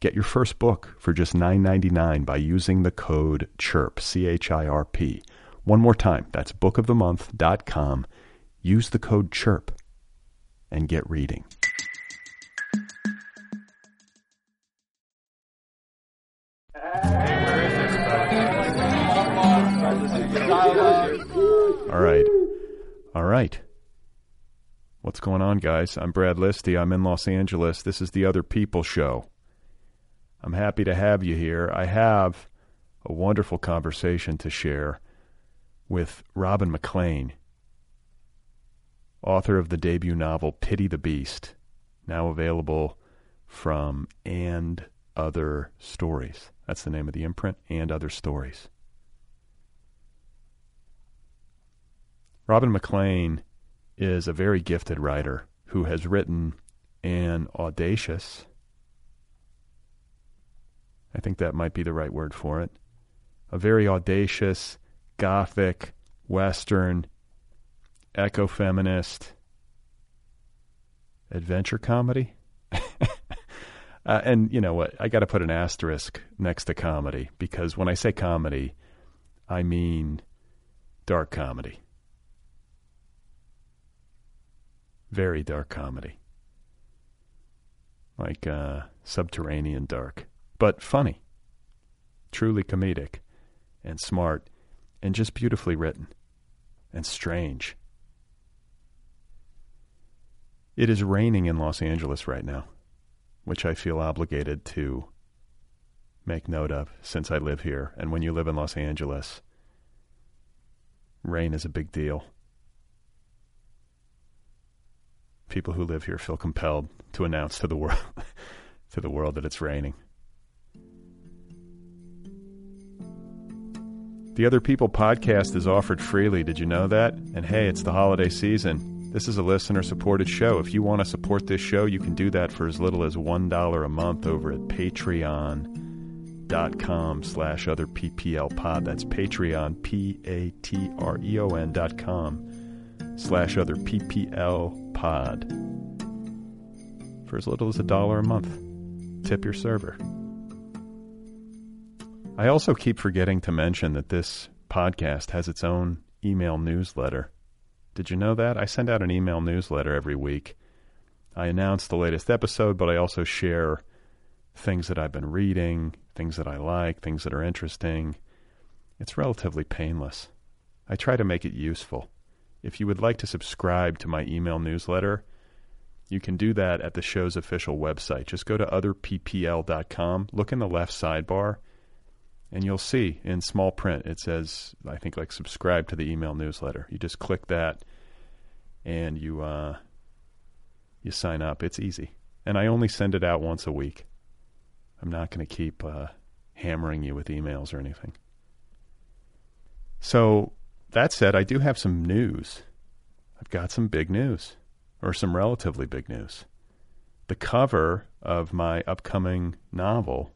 Get your first book for just $9.99 by using the code CHIRP, C H I R P. One more time, that's bookofthemonth.com. Use the code CHIRP and get reading. All right. All right. What's going on, guys? I'm Brad Listi. I'm in Los Angeles. This is the Other People Show. I'm happy to have you here. I have a wonderful conversation to share with Robin McLean, author of the debut novel Pity the Beast, now available from And Other Stories. That's the name of the imprint, And Other Stories. Robin McLean is a very gifted writer who has written an audacious I think that might be the right word for it. A very audacious, gothic, Western, eco feminist adventure comedy. uh, and you know what? I got to put an asterisk next to comedy because when I say comedy, I mean dark comedy. Very dark comedy. Like uh, subterranean dark but funny, truly comedic, and smart, and just beautifully written, and strange. It is raining in Los Angeles right now, which I feel obligated to make note of since I live here. And when you live in Los Angeles, rain is a big deal. People who live here feel compelled to announce to the world to the world that it's raining. The Other People podcast is offered freely. Did you know that? And hey, it's the holiday season. This is a listener supported show. If you want to support this show, you can do that for as little as $1 a month over at patreon.com slash other PPL pod. That's Patreon, P-A-T-R-E-O-N dot com slash other PPL pod. For as little as a dollar a month. Tip your server. I also keep forgetting to mention that this podcast has its own email newsletter. Did you know that? I send out an email newsletter every week. I announce the latest episode, but I also share things that I've been reading, things that I like, things that are interesting. It's relatively painless. I try to make it useful. If you would like to subscribe to my email newsletter, you can do that at the show's official website. Just go to otherppl.com, look in the left sidebar, and you'll see in small print it says I think like subscribe to the email newsletter. You just click that and you uh, you sign up. It's easy, and I only send it out once a week. I'm not going to keep uh, hammering you with emails or anything. So that said, I do have some news. I've got some big news, or some relatively big news. The cover of my upcoming novel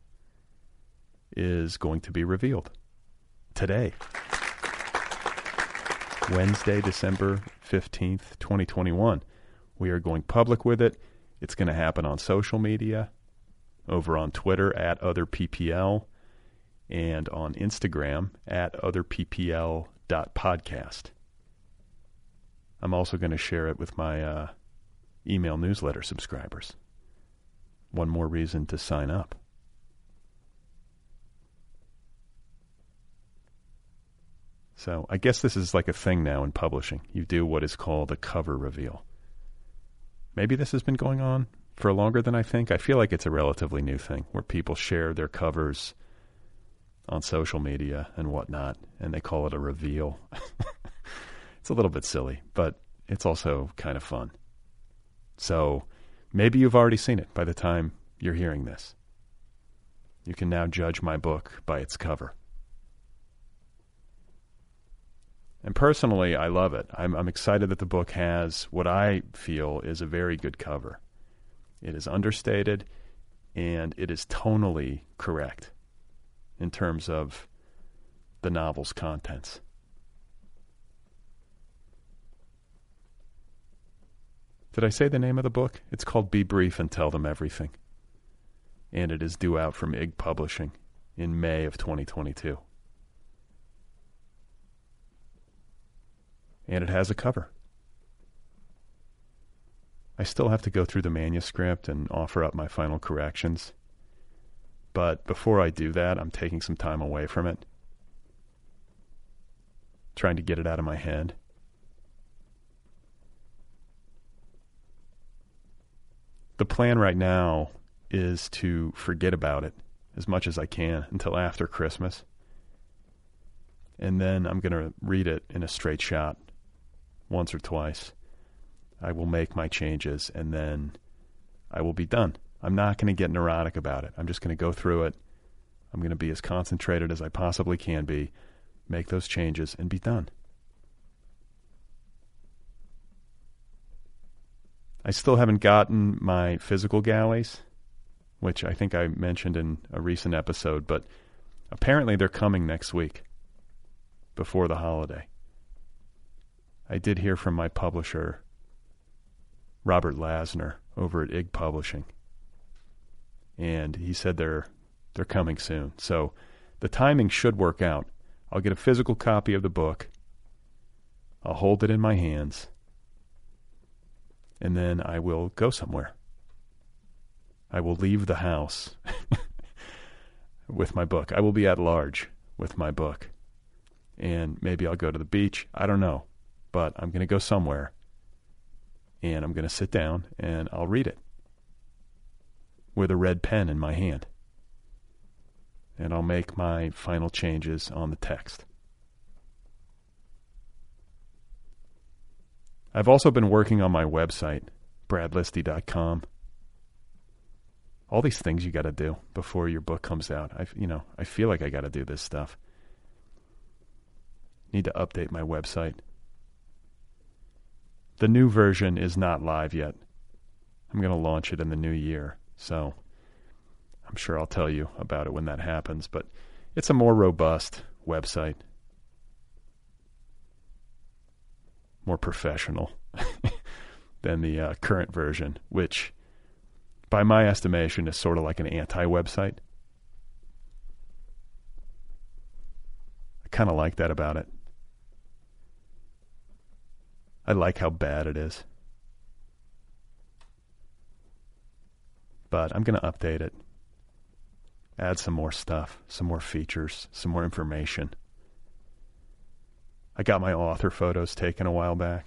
is going to be revealed today. Wednesday, December 15th, 2021. We are going public with it. It's going to happen on social media, over on Twitter at otherppl, and on Instagram at otherppl.podcast. I'm also going to share it with my uh, email newsletter subscribers. One more reason to sign up. So I guess this is like a thing now in publishing. You do what is called a cover reveal. Maybe this has been going on for longer than I think. I feel like it's a relatively new thing where people share their covers on social media and whatnot, and they call it a reveal. it's a little bit silly, but it's also kind of fun. So maybe you've already seen it by the time you're hearing this. You can now judge my book by its cover. And personally, I love it. I'm, I'm excited that the book has what I feel is a very good cover. It is understated and it is tonally correct in terms of the novel's contents. Did I say the name of the book? It's called Be Brief and Tell Them Everything. And it is due out from IG Publishing in May of 2022. And it has a cover. I still have to go through the manuscript and offer up my final corrections. But before I do that, I'm taking some time away from it, trying to get it out of my head. The plan right now is to forget about it as much as I can until after Christmas. And then I'm going to read it in a straight shot once or twice. I will make my changes and then I will be done. I'm not going to get neurotic about it. I'm just going to go through it. I'm going to be as concentrated as I possibly can be, make those changes, and be done. I still haven't gotten my physical galleys, which I think I mentioned in a recent episode, but apparently they're coming next week before the holiday. I did hear from my publisher, Robert Lasner, over at IG Publishing, and he said they're they're coming soon. So the timing should work out. I'll get a physical copy of the book. I'll hold it in my hands, and then I will go somewhere. I will leave the house with my book. I will be at large with my book. And maybe I'll go to the beach. I don't know but I'm going to go somewhere and I'm going to sit down and I'll read it with a red pen in my hand. And I'll make my final changes on the text. I've also been working on my website, bradlisti.com. All these things you got to do before your book comes out. I, you know, I feel like I got to do this stuff. Need to update my website. The new version is not live yet. I'm going to launch it in the new year. So I'm sure I'll tell you about it when that happens. But it's a more robust website, more professional than the uh, current version, which, by my estimation, is sort of like an anti website. I kind of like that about it. I like how bad it is. But I'm going to update it. Add some more stuff, some more features, some more information. I got my author photos taken a while back.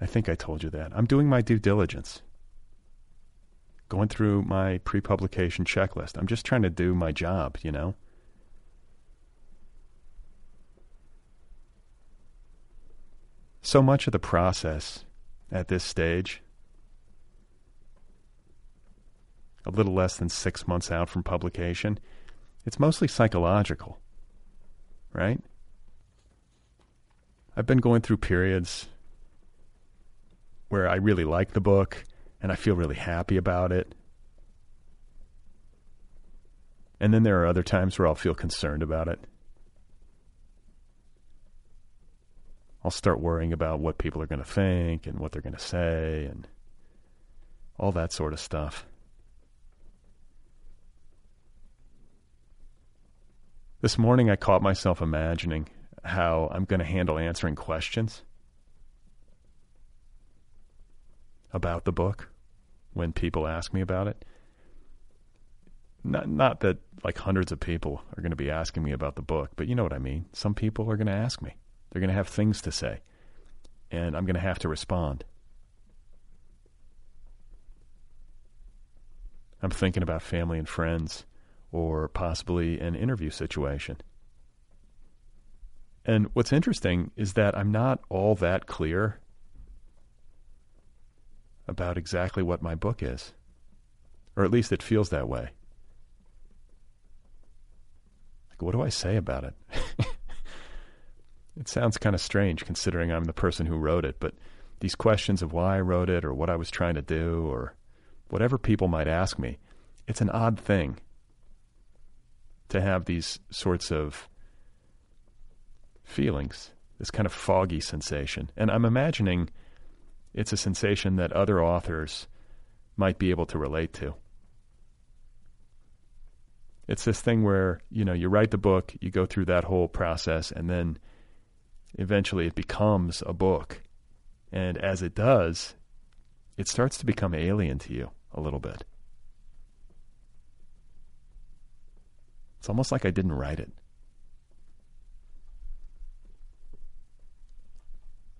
I think I told you that. I'm doing my due diligence. Going through my pre publication checklist. I'm just trying to do my job, you know? So much of the process at this stage, a little less than six months out from publication, it's mostly psychological, right? I've been going through periods where I really like the book and I feel really happy about it. And then there are other times where I'll feel concerned about it. I'll start worrying about what people are going to think and what they're going to say and all that sort of stuff. This morning, I caught myself imagining how I'm going to handle answering questions about the book when people ask me about it. Not, not that like hundreds of people are going to be asking me about the book, but you know what I mean. Some people are going to ask me. They're going to have things to say, and I'm going to have to respond. I'm thinking about family and friends or possibly an interview situation. And what's interesting is that I'm not all that clear about exactly what my book is. Or at least it feels that way. Like, what do I say about it? it sounds kind of strange considering I'm the person who wrote it, but these questions of why I wrote it or what I was trying to do or whatever people might ask me, it's an odd thing to have these sorts of feelings, this kind of foggy sensation. And I'm imagining it's a sensation that other authors might be able to relate to. It's this thing where, you know, you write the book, you go through that whole process, and then eventually it becomes a book. And as it does, it starts to become alien to you a little bit. It's almost like I didn't write it.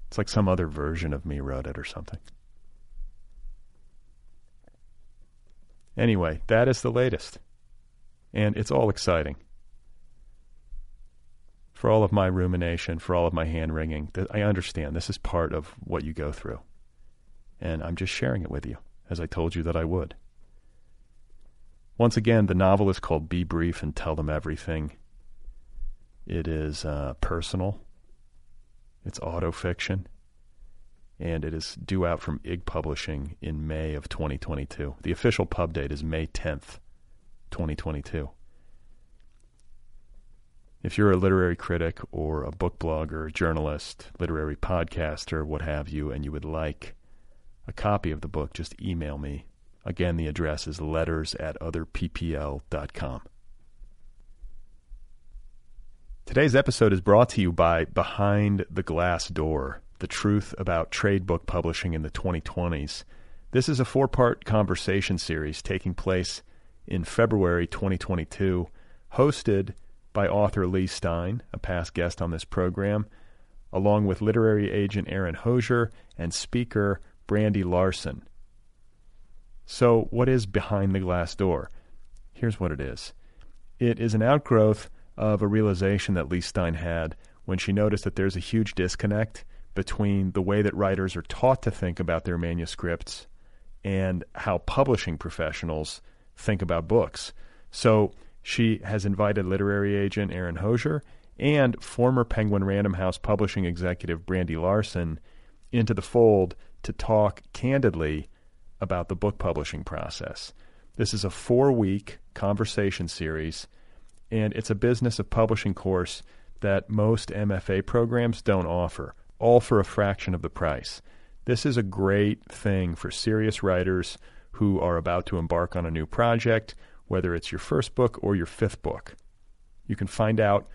It's like some other version of me wrote it or something. Anyway, that is the latest. And it's all exciting. For all of my rumination, for all of my hand wringing, I understand this is part of what you go through. And I'm just sharing it with you, as I told you that I would. Once again, the novel is called Be Brief and Tell Them Everything. It is uh, personal, it's autofiction, and it is due out from IG Publishing in May of 2022. The official pub date is May 10th, 2022. If you're a literary critic or a book blogger, journalist, literary podcaster, what have you, and you would like a copy of the book, just email me Again, the address is letters at otherppl.com. Today's episode is brought to you by Behind the Glass Door The Truth About Trade Book Publishing in the 2020s. This is a four part conversation series taking place in February 2022, hosted by author Leigh Stein, a past guest on this program, along with literary agent Erin Hosier and speaker Brandy Larson. So, what is behind the glass door? Here's what it is it is an outgrowth of a realization that Leigh Stein had when she noticed that there's a huge disconnect between the way that writers are taught to think about their manuscripts and how publishing professionals think about books. So, she has invited literary agent Erin Hosier and former Penguin Random House publishing executive Brandy Larson into the fold to talk candidly about the book publishing process. This is a four week conversation series, and it's a business of publishing course that most MFA programs don't offer, all for a fraction of the price. This is a great thing for serious writers who are about to embark on a new project, whether it's your first book or your fifth book. You can find out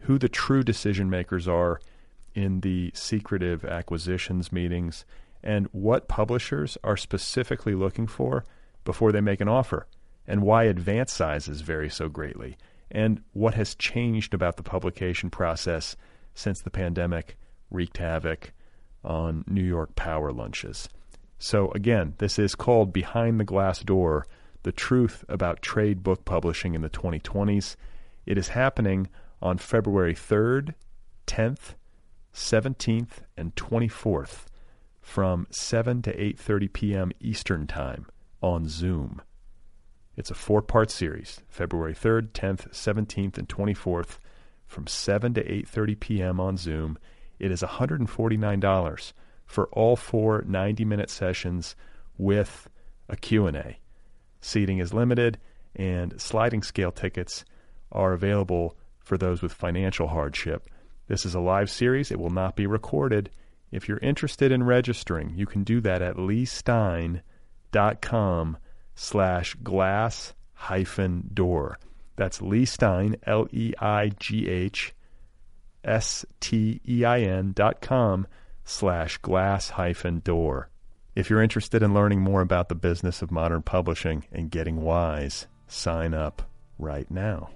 who the true decision makers are in the secretive acquisitions meetings and what publishers are specifically looking for before they make an offer, and why advance sizes vary so greatly, and what has changed about the publication process since the pandemic wreaked havoc on New York power lunches. So, again, this is called Behind the Glass Door The Truth About Trade Book Publishing in the 2020s. It is happening on February 3rd, 10th, 17th, and 24th from 7 to 8:30 p.m. Eastern Time on Zoom. It's a four-part series, February 3rd, 10th, 17th, and 24th from 7 to 8:30 p.m. on Zoom. It is $149 for all four 90-minute sessions with a Q&A. Seating is limited and sliding scale tickets are available for those with financial hardship. This is a live series. It will not be recorded. If you're interested in registering, you can do that at leighstein.com slash glass hyphen door. That's Leigh Stein, L E I G H S T E I N dot com slash glass hyphen door. If you're interested in learning more about the business of modern publishing and getting wise, sign up right now.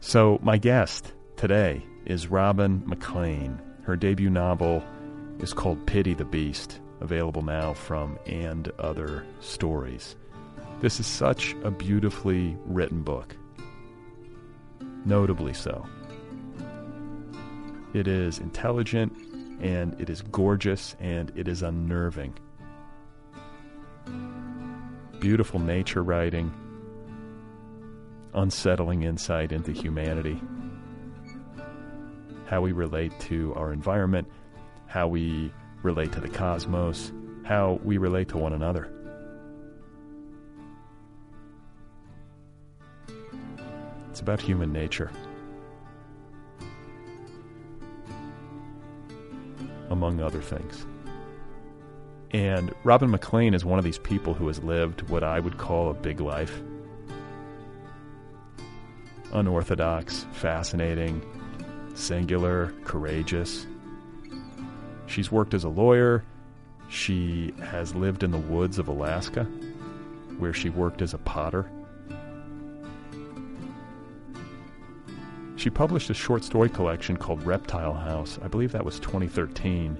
So, my guest today is Robin McLean. Her debut novel is called Pity the Beast, available now from And Other Stories. This is such a beautifully written book, notably so. It is intelligent and it is gorgeous and it is unnerving. Beautiful nature writing, unsettling insight into humanity, how we relate to our environment, how we relate to the cosmos, how we relate to one another. It's about human nature. Among other things. And Robin McLean is one of these people who has lived what I would call a big life. Unorthodox, fascinating, singular, courageous. She's worked as a lawyer. She has lived in the woods of Alaska, where she worked as a potter. She published a short story collection called Reptile House. I believe that was 2013.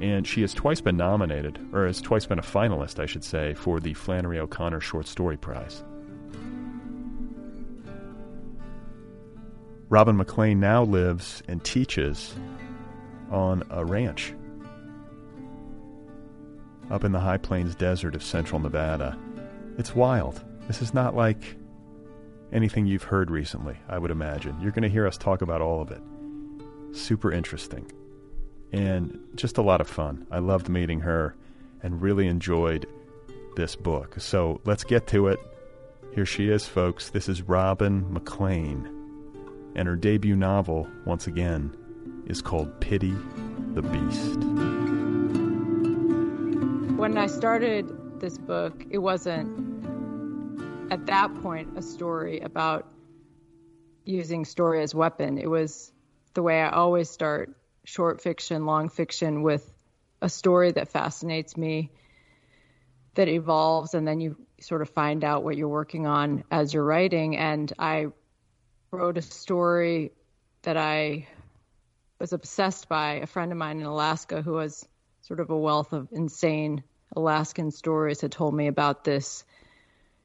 And she has twice been nominated, or has twice been a finalist, I should say, for the Flannery O'Connor Short Story Prize. Robin McLean now lives and teaches on a ranch up in the high plains desert of central Nevada. It's wild. This is not like anything you've heard recently, I would imagine. You're going to hear us talk about all of it. Super interesting. And just a lot of fun. I loved meeting her and really enjoyed this book. So let's get to it. Here she is, folks. This is Robin McLean. And her debut novel, once again, is called Pity the Beast. When I started this book, it wasn't at that point a story about using story as weapon. It was the way I always start short fiction, long fiction with a story that fascinates me, that evolves, and then you sort of find out what you're working on as you're writing. And I wrote a story that I was obsessed by a friend of mine in Alaska who was sort of a wealth of insane Alaskan stories had told me about this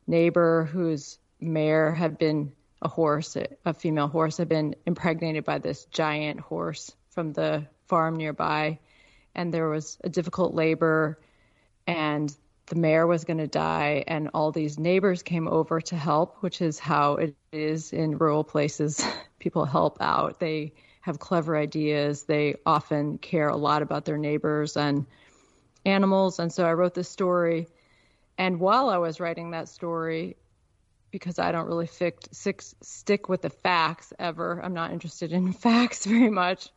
neighbor whose mare had been a horse, a female horse had been impregnated by this giant horse from the farm nearby. And there was a difficult labor, and the mare was going to die. And all these neighbors came over to help, which is how it is in rural places. People help out. They have clever ideas. They often care a lot about their neighbors and animals. And so I wrote this story. And while I was writing that story, because I don't really fic- stick with the facts ever, I'm not interested in facts very much.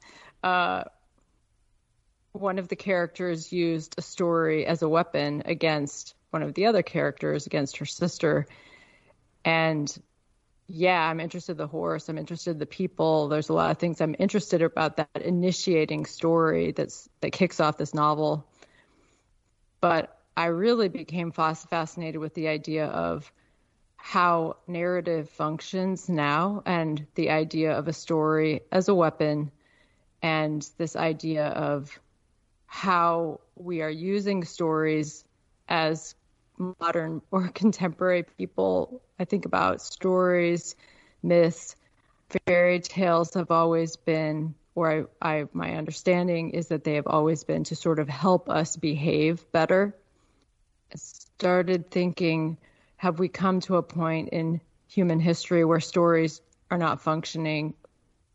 Uh, one of the characters used a story as a weapon against one of the other characters, against her sister. And yeah, I'm interested in the horse. I'm interested in the people. There's a lot of things I'm interested about that initiating story that's that kicks off this novel. But I really became fascinated with the idea of how narrative functions now and the idea of a story as a weapon and this idea of how we are using stories as modern or contemporary people. I think about stories, myths, fairy tales have always been, or I, I, my understanding is that they have always been to sort of help us behave better. Started thinking, have we come to a point in human history where stories are not functioning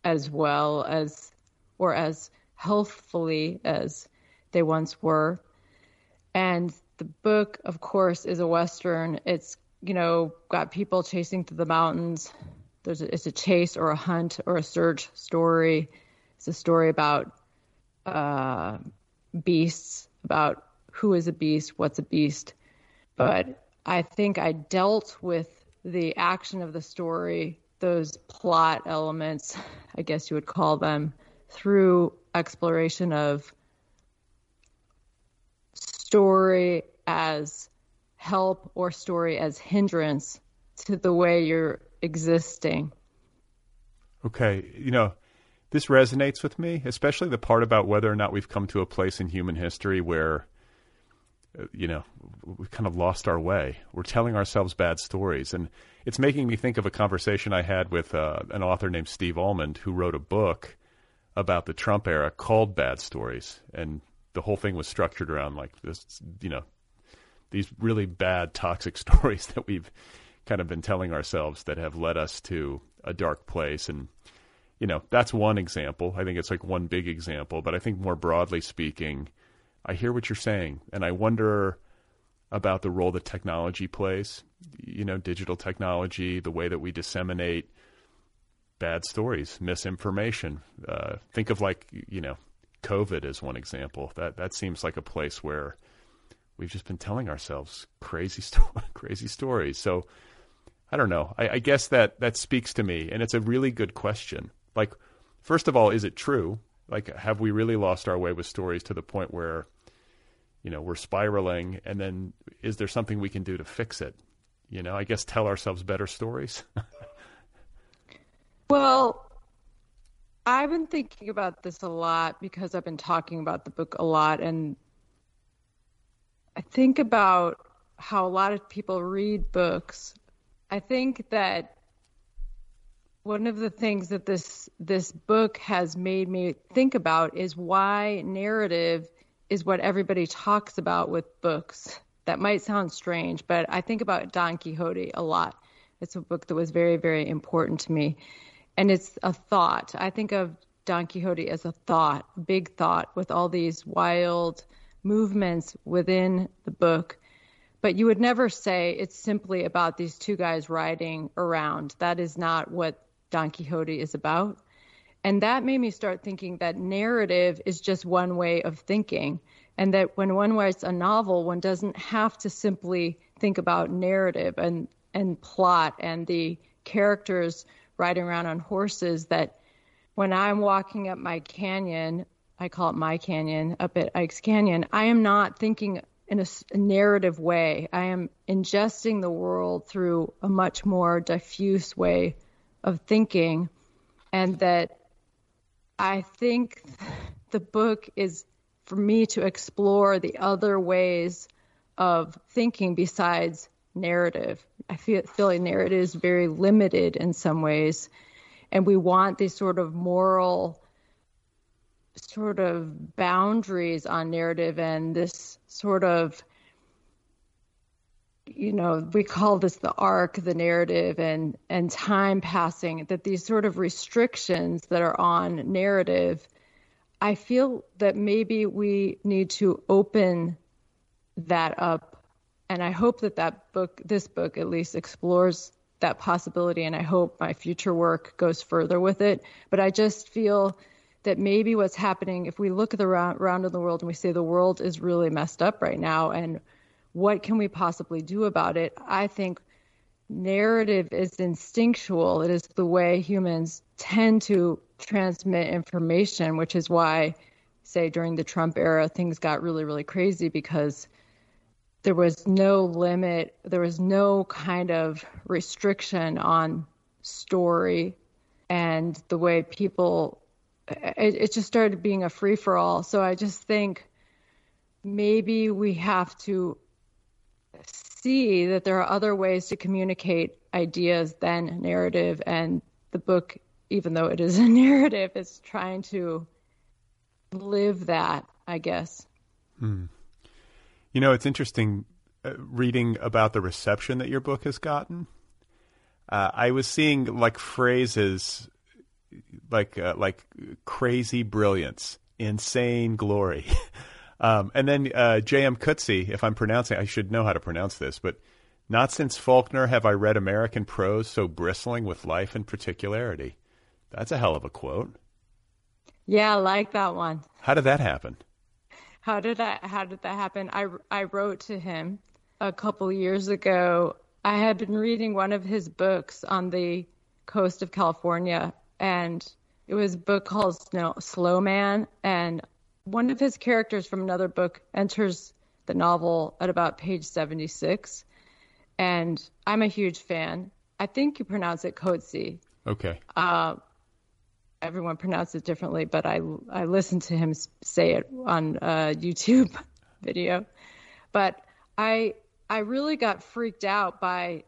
as well as or as healthfully as they once were? And the book, of course, is a Western. It's, you know, got people chasing through the mountains. There's a, it's a chase or a hunt or a search story. It's a story about uh, beasts, about who is a beast, what's a beast. But I think I dealt with the action of the story, those plot elements, I guess you would call them, through exploration of story as help or story as hindrance to the way you're existing. Okay, you know, this resonates with me, especially the part about whether or not we've come to a place in human history where you know, we've kind of lost our way. We're telling ourselves bad stories. And it's making me think of a conversation I had with uh, an author named Steve Almond who wrote a book about the Trump era called Bad Stories. And the whole thing was structured around like this, you know, these really bad, toxic stories that we've kind of been telling ourselves that have led us to a dark place. And, you know, that's one example. I think it's like one big example. But I think more broadly speaking, I hear what you're saying, and I wonder about the role that technology plays. You know, digital technology, the way that we disseminate bad stories, misinformation. Uh, think of like you know, COVID as one example. That that seems like a place where we've just been telling ourselves crazy sto- crazy stories. So I don't know. I, I guess that that speaks to me, and it's a really good question. Like, first of all, is it true? Like, have we really lost our way with stories to the point where you know, we're spiraling, and then is there something we can do to fix it? You know, I guess tell ourselves better stories. well, I've been thinking about this a lot because I've been talking about the book a lot, and I think about how a lot of people read books. I think that one of the things that this this book has made me think about is why narrative is what everybody talks about with books. That might sound strange, but I think about Don Quixote a lot. It's a book that was very, very important to me. And it's a thought. I think of Don Quixote as a thought, a big thought, with all these wild movements within the book. But you would never say it's simply about these two guys riding around. That is not what Don Quixote is about. And that made me start thinking that narrative is just one way of thinking. And that when one writes a novel, one doesn't have to simply think about narrative and, and plot and the characters riding around on horses. That when I'm walking up my canyon, I call it my canyon, up at Ike's Canyon, I am not thinking in a, a, narrative way. I am ingesting the world through a much more diffuse way of thinking, and that I think the book is for me to explore the other ways of thinking besides narrative. I feel, feel like narrative is very limited in some ways, and we want these sort of moral sort of boundaries on narrative and this sort of you know, we call this the arc, the narrative, and and time passing. That these sort of restrictions that are on narrative, I feel that maybe we need to open that up, and I hope that that book, this book, at least explores that possibility, and I hope my future work goes further with it. But I just feel that maybe what's happening, if we look at the round, around in the world and we say the world is really messed up right now, and what can we possibly do about it? I think narrative is instinctual. It is the way humans tend to transmit information, which is why, say, during the Trump era, things got really, really crazy because there was no limit, there was no kind of restriction on story and the way people, it, it just started being a free for all. So I just think maybe we have to see that there are other ways to communicate ideas than narrative, and the book, even though it is a narrative, is trying to live that, I guess. Hmm. You know, it's interesting uh, reading about the reception that your book has gotten. Uh, I was seeing like phrases like uh, like crazy brilliance, insane glory. Um, and then uh, J.M. Coetzee, if I'm pronouncing, I should know how to pronounce this, but Not since Faulkner have I read American prose so bristling with life and particularity. That's a hell of a quote. Yeah, I like that one. How did that happen? How did I how did that happen? I I wrote to him a couple years ago. I had been reading one of his books on the coast of California and it was a book called Snow, Slow Man and one of his characters from another book enters the novel at about page 76 and I'm a huge fan. I think you pronounce it Coetzee. Okay. Uh, everyone pronounces it differently, but I I listened to him say it on a YouTube video. But I I really got freaked out by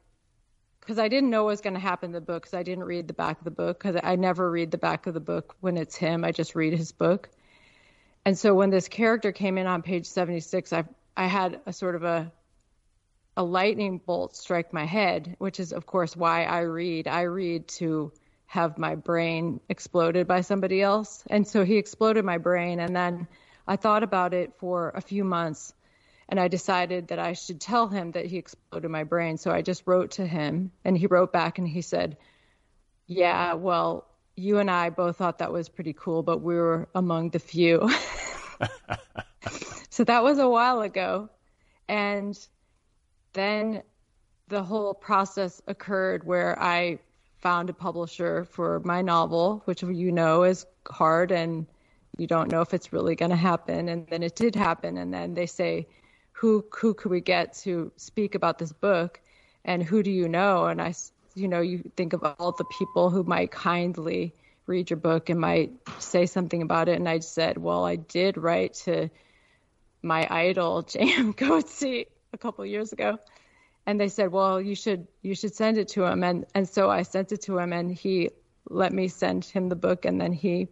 because I didn't know what was going to happen in the book because I didn't read the back of the book because I never read the back of the book when it's him. I just read his book. And so when this character came in on page 76, I I had a sort of a a lightning bolt strike my head, which is of course why I read. I read to have my brain exploded by somebody else. And so he exploded my brain and then I thought about it for a few months and I decided that I should tell him that he exploded my brain. So I just wrote to him and he wrote back and he said, "Yeah, well, you and I both thought that was pretty cool, but we were among the few." so that was a while ago. And then the whole process occurred where I found a publisher for my novel, which you know is hard and you don't know if it's really going to happen. And then it did happen. And then they say, who who could we get to speak about this book, and who do you know? And I, you know, you think of all the people who might kindly read your book and might say something about it. And I said, well, I did write to my idol J.M. Coetzee a couple years ago, and they said, well, you should you should send it to him. And and so I sent it to him, and he let me send him the book. And then he,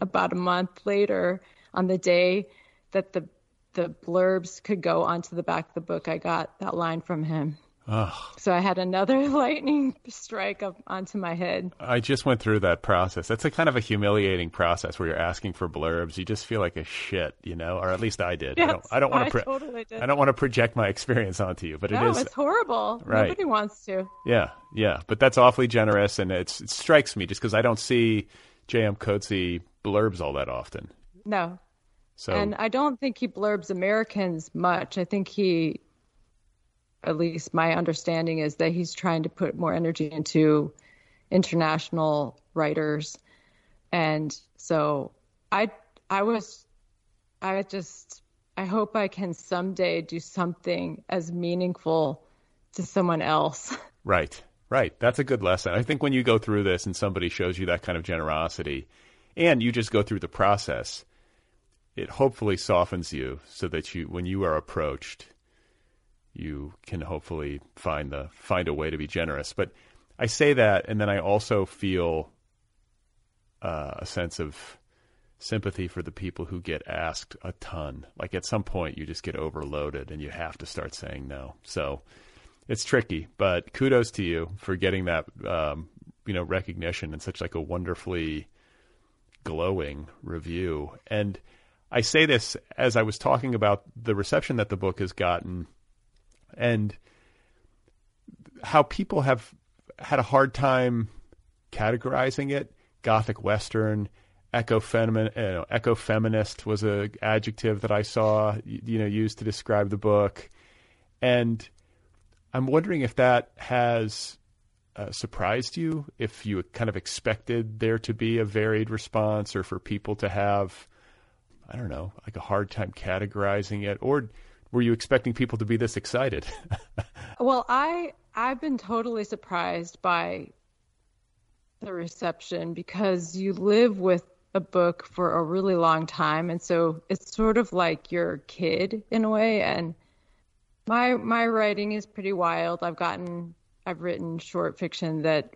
about a month later, on the day that the the blurbs could go onto the back of the book, I got that line from him. Oh. So I had another lightning strike up onto my head. I just went through that process. That's a kind of a humiliating process where you're asking for blurbs. You just feel like a shit, you know, or at least I did. Yes, I don't, I don't want to. Pro- totally I don't want to project my experience onto you, but no, it is. it's horrible. Right. Nobody wants to. Yeah, yeah, but that's awfully generous, and it's it strikes me just because I don't see J.M. Coetzee blurbs all that often. No, so, and I don't think he blurbs Americans much. I think he, at least my understanding is that he's trying to put more energy into international writers. And so I, I was, I just, I hope I can someday do something as meaningful to someone else. Right, right. That's a good lesson. I think when you go through this and somebody shows you that kind of generosity and you just go through the process, it hopefully softens you so that you when you are approached you can hopefully find the find a way to be generous. But i say that and then i also feel uh, a sense of sympathy for the people who get asked a ton. Like at some point you just get overloaded and you have to start saying no. So it's tricky but kudos to you for getting that um, you know recognition and such like a wonderfully glowing review. And I say this as I was talking about the reception that the book has gotten and how people have had a hard time categorizing it. Gothic Western, ecofemin, you know, ecofeminist was a adjective that I saw you know used to describe the book, and I'm wondering if that has uh, surprised you, if you kind of expected there to be a varied response, or for people to have I don't know, like a hard time categorizing it, or were you expecting people to be this excited? well, I I've been totally surprised by the reception because you live with a book for a really long time and so it's sort of like your kid in a way and my my writing is pretty wild. I've gotten I've written short fiction that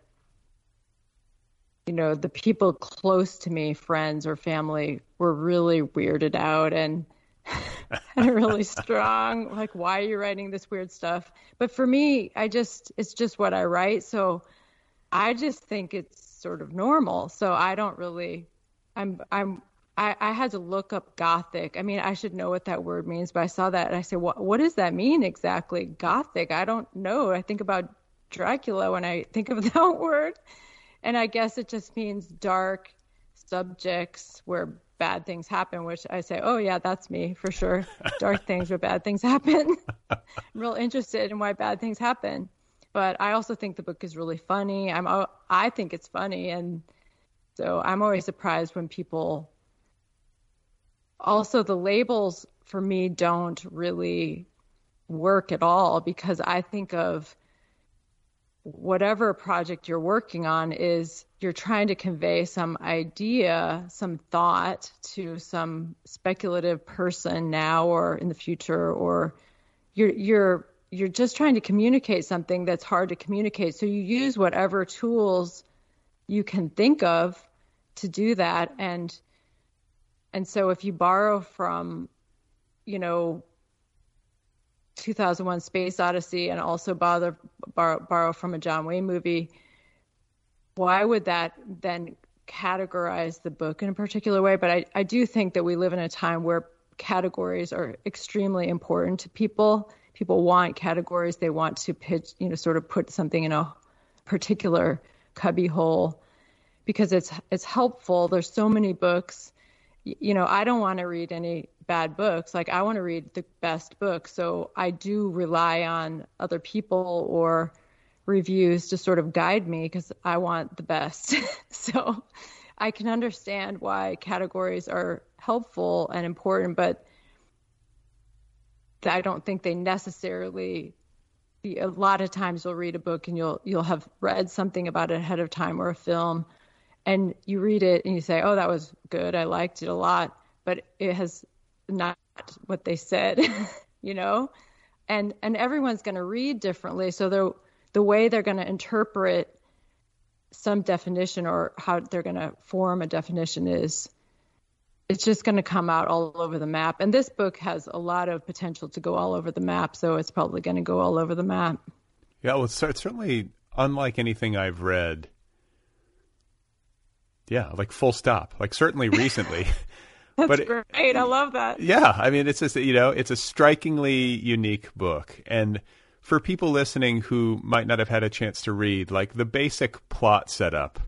you know, the people close to me, friends or family, were really weirded out and and really strong. Like, why are you writing this weird stuff? But for me, I just it's just what I write. So I just think it's sort of normal. So I don't really I'm I'm I, I had to look up Gothic. I mean, I should know what that word means, but I saw that and I said, what, what does that mean exactly? Gothic? I don't know. I think about Dracula when I think of that word. And I guess it just means dark subjects where bad things happen, which I say, oh, yeah, that's me for sure. Dark things where bad things happen. I'm real interested in why bad things happen. But I also think the book is really funny. I'm, I think it's funny. And so I'm always surprised when people also the labels for me don't really work at all because I think of whatever project you're working on is you're trying to convey some idea, some thought to some speculative person now or in the future or you're you're you're just trying to communicate something that's hard to communicate. So you use whatever tools you can think of to do that and and so if you borrow from, you know, 2001 Space Odyssey and also bother, borrow, borrow from a John Wayne movie, why would that then categorize the book in a particular way? But I, I do think that we live in a time where categories are extremely important to people. People want categories. They want to pitch, you know, sort of put something in a particular cubbyhole because it's it's helpful. There's so many books you know, I don't want to read any bad books. Like I want to read the best books. So I do rely on other people or reviews to sort of guide me because I want the best. so I can understand why categories are helpful and important, but I don't think they necessarily be a lot of times you'll read a book and you'll you'll have read something about it ahead of time or a film and you read it and you say, "Oh, that was good. I liked it a lot," but it has not what they said, you know. And and everyone's going to read differently, so the the way they're going to interpret some definition or how they're going to form a definition is it's just going to come out all over the map. And this book has a lot of potential to go all over the map, so it's probably going to go all over the map. Yeah, well, it's certainly unlike anything I've read yeah, like full stop. Like certainly recently. That's but great. It, I love that. Yeah, I mean, it's just you know, it's a strikingly unique book, and for people listening who might not have had a chance to read, like the basic plot setup,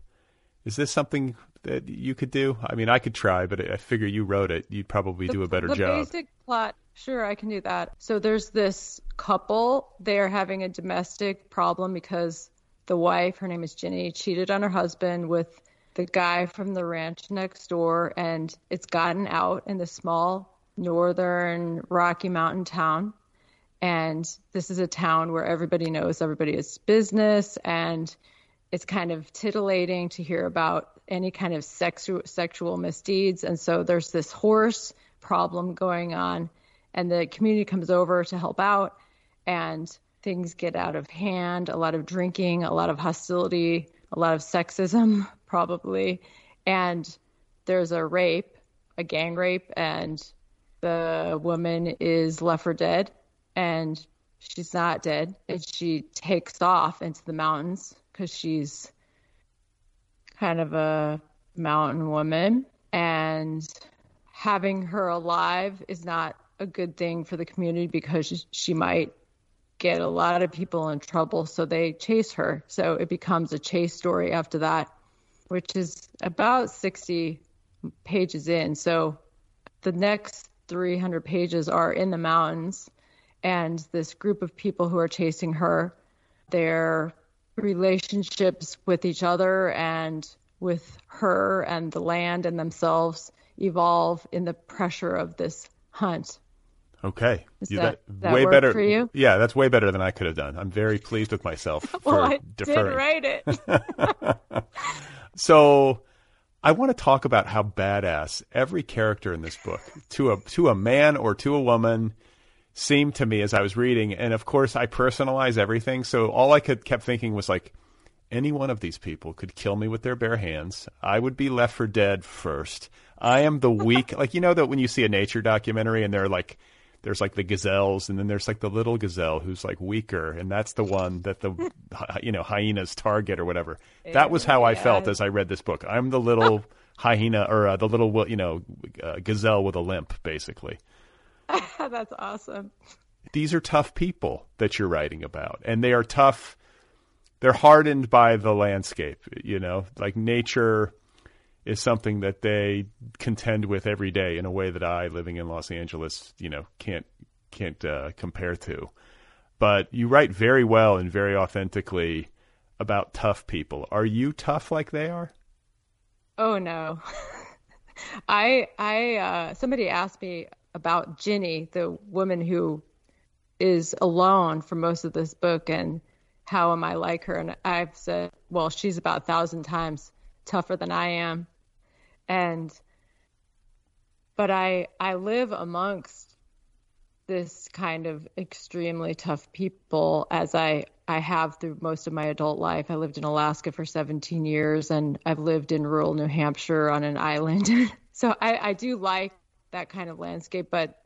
is this something that you could do? I mean, I could try, but I figure you wrote it, you'd probably the, do a better the job. The basic plot, sure, I can do that. So there's this couple; they are having a domestic problem because the wife, her name is Ginny, cheated on her husband with the guy from the ranch next door, and it's gotten out in the small northern Rocky Mountain town. And this is a town where everybody knows everybody is business, and it's kind of titillating to hear about any kind of sexu- sexual misdeeds. And so there's this horse problem going on, and the community comes over to help out, and things get out of hand. A lot of drinking, a lot of hostility, a lot of sexism probably. And there's a rape, a gang rape, and the woman is left for dead. And she's not dead. And she takes off into the mountains because she's kind of a mountain woman. And having her alive is not a good thing for the community because she might get a lot of people in trouble. So they chase her. So it becomes a chase story after that which is about 60 pages in. So the next 300 pages are in the mountains, and this group of people who are chasing her, their relationships with each other and with her and the land and themselves evolve in the pressure of this hunt. Okay, Is you, that, that way better for you. Yeah, that's way better than I could have done. I'm very pleased with myself well, for I deferring. did write it. So I want to talk about how badass every character in this book, to a to a man or to a woman, seemed to me as I was reading. And of course, I personalize everything. So all I could kept thinking was like, any one of these people could kill me with their bare hands. I would be left for dead first. I am the weak, like you know that when you see a nature documentary and they're like there's like the gazelles and then there's like the little gazelle who's like weaker and that's the one that the you know hyenas target or whatever that was how i felt as i read this book i'm the little hyena or uh, the little you know uh, gazelle with a limp, basically. That's awesome. These are tough people that you're writing about, and they are tough. They're hardened by the landscape. You know, like nature is something that they contend with every day in a way that I, living in Los Angeles, you know, can't can't uh, compare to. But you write very well and very authentically about tough people. Are you tough like they are? Oh no. I I uh, somebody asked me about Ginny, the woman who is alone for most of this book, and how am I like her? And I've said, well, she's about a thousand times tougher than I am, and but I I live amongst this kind of extremely tough people as I I have through most of my adult life. I lived in Alaska for 17 years and I've lived in rural New Hampshire on an island. so I, I do like that kind of landscape, but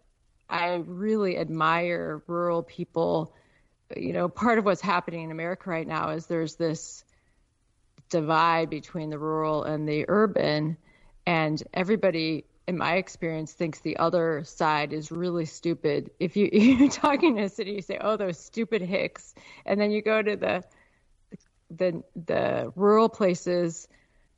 I really admire rural people. You know, part of what's happening in America right now is there's this divide between the rural and the urban, and everybody in my experience, thinks the other side is really stupid. If you you're talking to a city, you say, "Oh, those stupid hicks," and then you go to the the the rural places,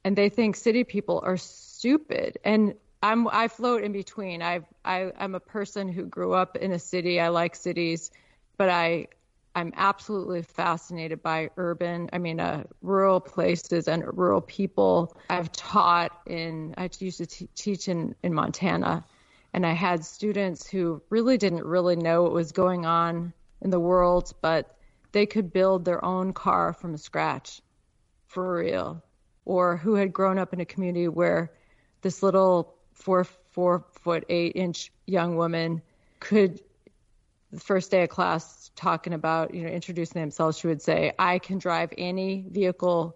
and they think city people are stupid. And I'm I float in between. I've I, I'm a person who grew up in a city. I like cities, but I I'm absolutely fascinated by urban, I mean, uh, rural places and rural people. I've taught in, I used to t- teach in, in Montana, and I had students who really didn't really know what was going on in the world, but they could build their own car from scratch for real, or who had grown up in a community where this little four, four foot, eight inch young woman could the first day of class talking about, you know, introducing themselves, she would say, I can drive any vehicle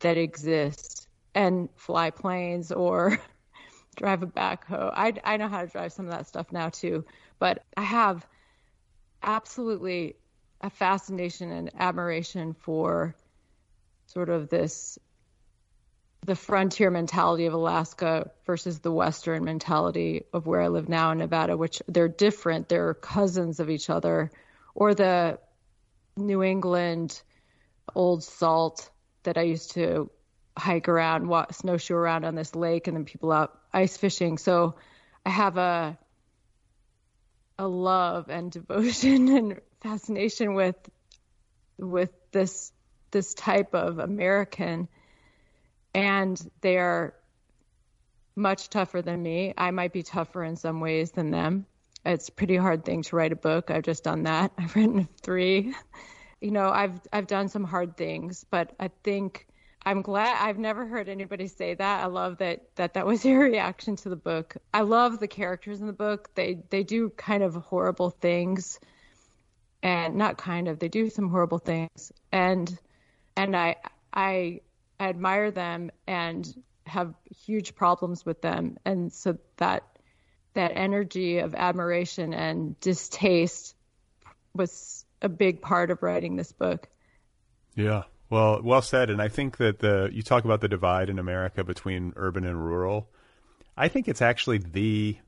that exists and fly planes or drive a backhoe. I, I know how to drive some of that stuff now too, but I have absolutely a fascination and admiration for sort of this the frontier mentality of Alaska versus the Western mentality of where I live now in Nevada, which they're different. They're cousins of each other, or the New England old salt that I used to hike around, walk, snowshoe around on this lake, and then people out ice fishing. So I have a a love and devotion and fascination with with this this type of American and they are much tougher than me. I might be tougher in some ways than them. It's a pretty hard thing to write a book. I've just done that. I've written three. You know, I've I've done some hard things, but I think I'm glad I've never heard anybody say that. I love that that that was your reaction to the book. I love the characters in the book. They they do kind of horrible things and not kind of. They do some horrible things and and I I I admire them and have huge problems with them. And so that that energy of admiration and distaste was a big part of writing this book. Yeah. Well, well said. And I think that the you talk about the divide in America between urban and rural. I think it's actually the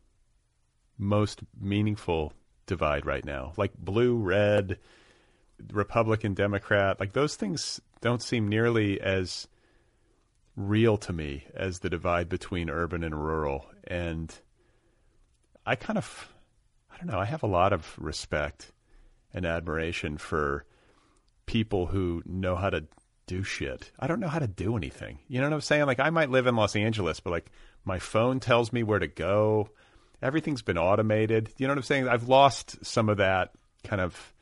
most meaningful divide right now. Like blue, red, Republican, Democrat, like those things don't seem nearly as real to me as the divide between urban and rural. And I kind of, I don't know, I have a lot of respect and admiration for people who know how to do shit. I don't know how to do anything. You know what I'm saying? Like I might live in Los Angeles, but like my phone tells me where to go. Everything's been automated. You know what I'm saying? I've lost some of that kind of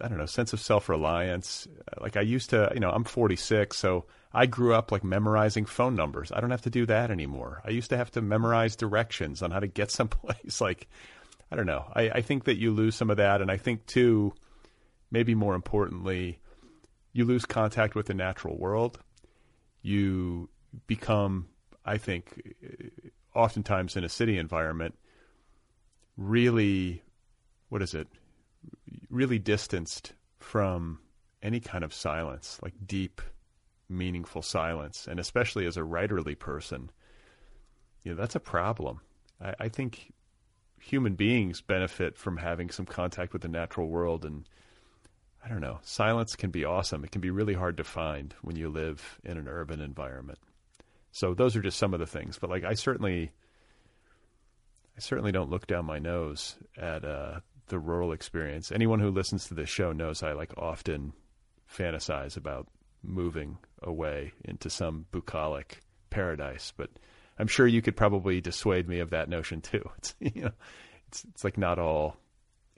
I don't know, sense of self-reliance. Like I used to, you know, I'm 46, so I grew up like memorizing phone numbers. I don't have to do that anymore. I used to have to memorize directions on how to get someplace. like, I don't know. I, I think that you lose some of that. And I think, too, maybe more importantly, you lose contact with the natural world. You become, I think, oftentimes in a city environment, really, what is it? Really distanced from any kind of silence, like deep meaningful silence, and especially as a writerly person, you know, that's a problem. I, I think human beings benefit from having some contact with the natural world and I don't know, silence can be awesome. It can be really hard to find when you live in an urban environment. So those are just some of the things, but like I certainly I certainly don't look down my nose at uh, the rural experience. Anyone who listens to this show knows I like often fantasize about moving away into some bucolic paradise, but I'm sure you could probably dissuade me of that notion too. It's you know, it's it's like not all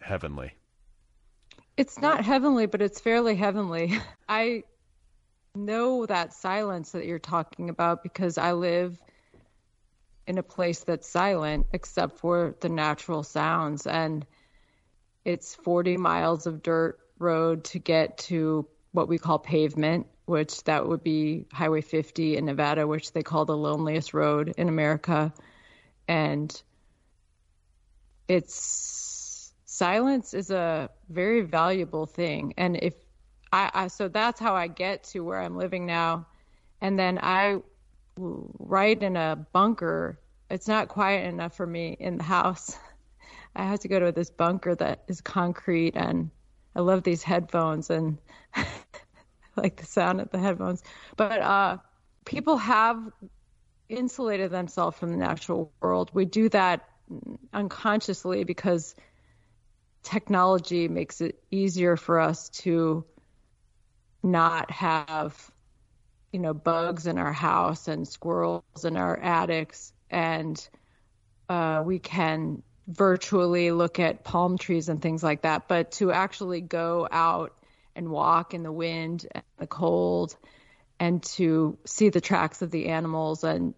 heavenly. It's not heavenly, but it's fairly heavenly. I know that silence that you're talking about because I live in a place that's silent except for the natural sounds and it's 40 miles of dirt road to get to what we call pavement which that would be Highway 50 in Nevada, which they call the loneliest road in America. And it's silence is a very valuable thing. And if I, I so that's how I get to where I'm living now. And then I write in a bunker. It's not quiet enough for me in the house. I have to go to this bunker that is concrete and I love these headphones and like the sound of the headphones. But uh, people have insulated themselves from the natural world. We do that unconsciously because technology makes it easier for us to not have you know bugs in our house and squirrels in our attics and uh, we can virtually look at palm trees and things like that but to actually go out and walk in the wind and the cold and to see the tracks of the animals. And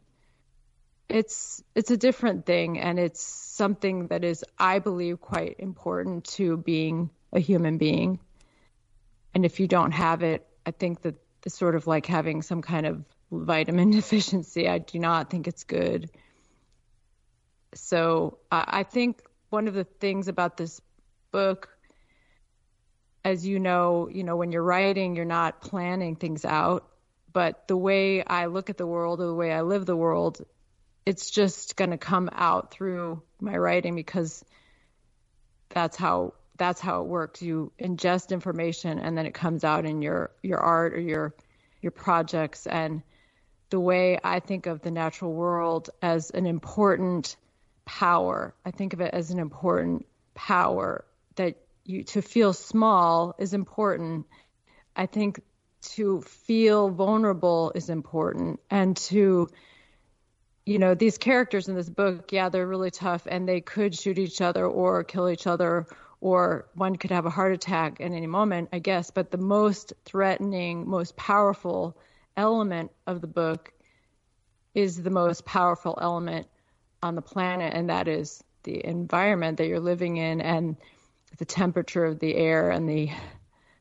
it's it's a different thing and it's something that is i believe quite important to being a human being. And if you don't have it i think that it's sort of like having some kind of vitamin deficiency. I do not think it's good so i think one of the things about this book as you know, you know, when you're writing, you're not planning things out. But the way I look at the world or the way I live the world, it's just going to come out through my writing because that's how that's how it works. You ingest information and then it comes out in your your art or your your projects and the way I think of the natural world as an important power. I think of it as an important power that you to feel small is important. I think to feel vulnerable is important and to you know these characters in this book yeah they're really tough and they could shoot each other or kill each other or one could have a heart attack at any moment i guess but the most threatening most powerful element of the book is the most powerful element on the planet and that is the environment that you're living in and the temperature of the air and the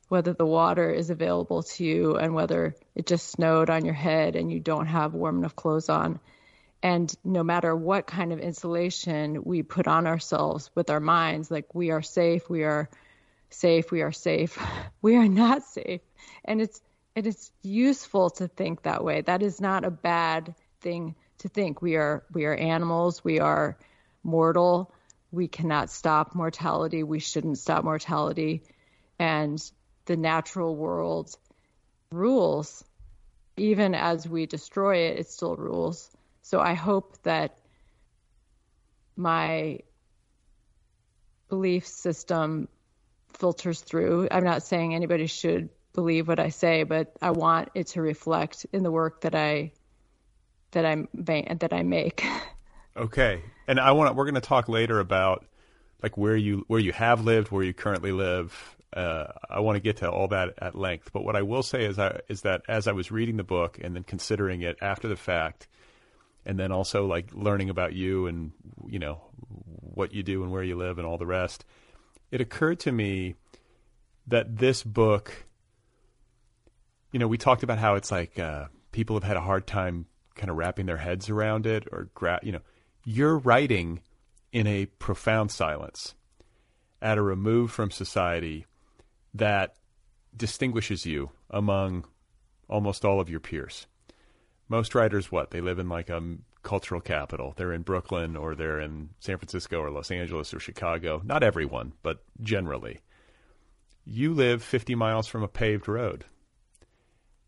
whether the water is available to you and whether it just snowed on your head and you don't have warm enough clothes on. And no matter what kind of insulation we put on ourselves with our minds, like we are safe, we are safe, we are safe, we are not safe. And it's it is useful to think that way. That is not a bad thing to think. We are we are animals, we are mortal, we cannot stop mortality. We shouldn't stop mortality. And the natural world rules. Even as we destroy it, it still rules. So I hope that my belief system filters through. I'm not saying anybody should believe what I say, but I want it to reflect in the work that I that I'm that I make. Okay, and I want we're going to talk later about like where you where you have lived, where you currently live. Uh, I want to get to all that at length. But what I will say is, I, is that as I was reading the book and then considering it after the fact, and then also like learning about you and you know what you do and where you live and all the rest, it occurred to me that this book, you know, we talked about how it's like uh, people have had a hard time kind of wrapping their heads around it or gra- you know you're writing in a profound silence at a remove from society that distinguishes you among almost all of your peers. Most writers, what? They live in like a cultural capital. They're in Brooklyn or they're in San Francisco or Los Angeles or Chicago. Not everyone, but generally. You live 50 miles from a paved road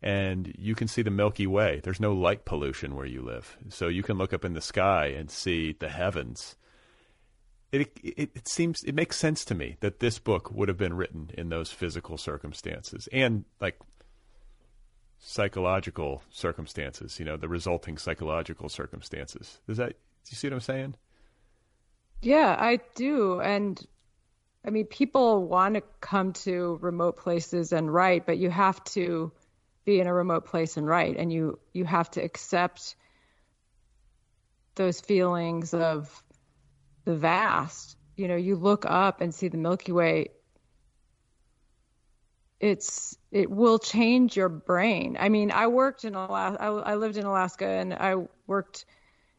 and you can see the Milky Way. There's no light pollution where you live. So you can look up in the sky and see the heavens. It, it, it seems it makes sense to me that this book would have been written in those physical circumstances and like psychological circumstances, you know, the resulting psychological circumstances. Does that, do you see what I'm saying? Yeah, I do. And I mean, people want to come to remote places and write, but you have to be in a remote place and write. And you, you have to accept those feelings of the vast. You know, you look up and see the Milky Way it's it will change your brain. I mean, I worked in Alaska. I, I lived in Alaska, and I worked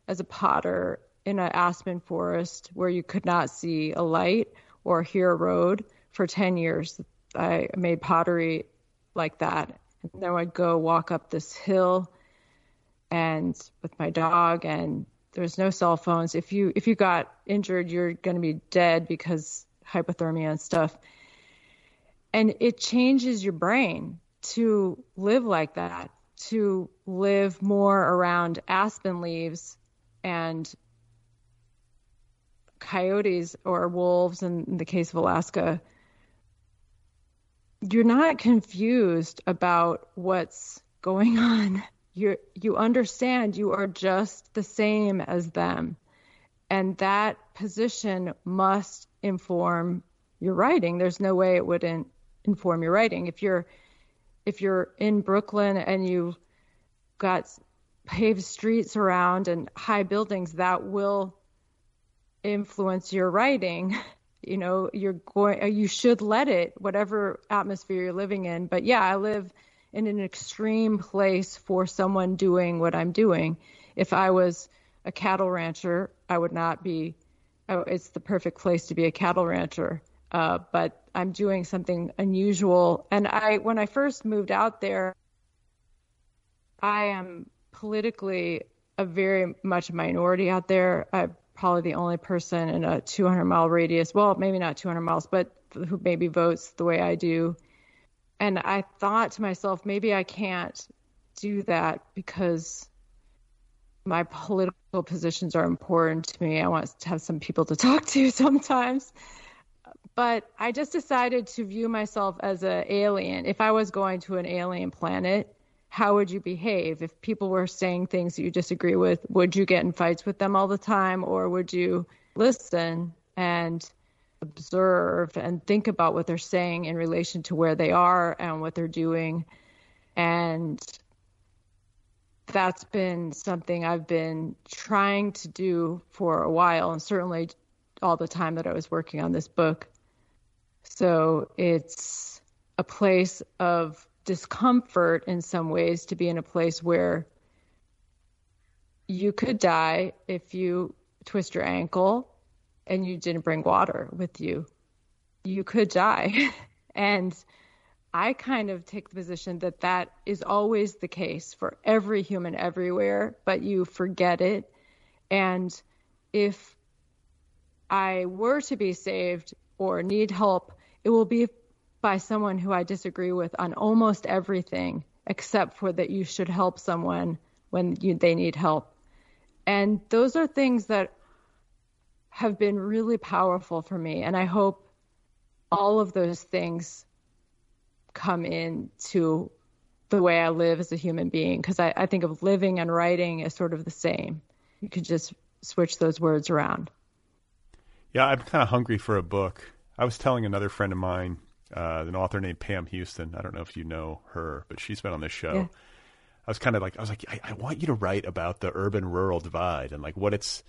as a potter in an aspen forest where you could not see a light or hear a road for 10 years. I made pottery like that. Then I'd go walk up this hill and with my dog and there's no cell phones. If you if you got injured, you're going to be dead because hypothermia and stuff and it changes your brain to live like that, to live more around aspen leaves and coyotes or wolves in the case of Alaska. You're not confused about what's going on. You you understand you are just the same as them. And that position must inform your writing. There's no way it wouldn't inform your writing. If you're if you're in Brooklyn and you've got paved streets around and high buildings, that will influence your writing. You know, you're going you should let it whatever atmosphere you're living in. But yeah, I live in an extreme place for someone doing what I'm doing. If I was a cattle rancher, I would not be. It's the perfect place to be a cattle rancher. Uh, but I'm doing something unusual. And I, when I first moved out there, I am politically a very much minority out there. I'm probably the only person in a 200 mile radius. Well, maybe not 200 miles, but who maybe votes the way I do. And I thought to myself, maybe I can't do that because my political positions are important to me. I want to have some people to talk to sometimes but I just decided to view myself as an alien. If I was going to an alien planet, how would you behave? If people were saying things that you disagree with, would you get in fights with them all the time or would you listen and observe and think about what they're saying in relation to where they are and what they're doing? And that's been something I've been trying to do for a while and certainly all the time that I was working on this book. So it's a place of discomfort in some ways to be in a place where you could die if you twist your ankle and you didn't bring water with you. You could die. and I kind of take the position that that is always the case for every human everywhere, but you forget it. And if I were to be saved or need help, it will be by someone who I disagree with on almost everything, except for that you should help someone when you, they need help. And those are things that have been really powerful for me. And I hope all of those things come into the way I live as a human being, because I, I think of living and writing as sort of the same. You could just switch those words around. Yeah, I'm kind of hungry for a book. I was telling another friend of mine, uh, an author named Pam Houston. I don't know if you know her, but she's been on this show. Yeah. I was kind of like, I was like, I, I want you to write about the urban rural divide and like what it's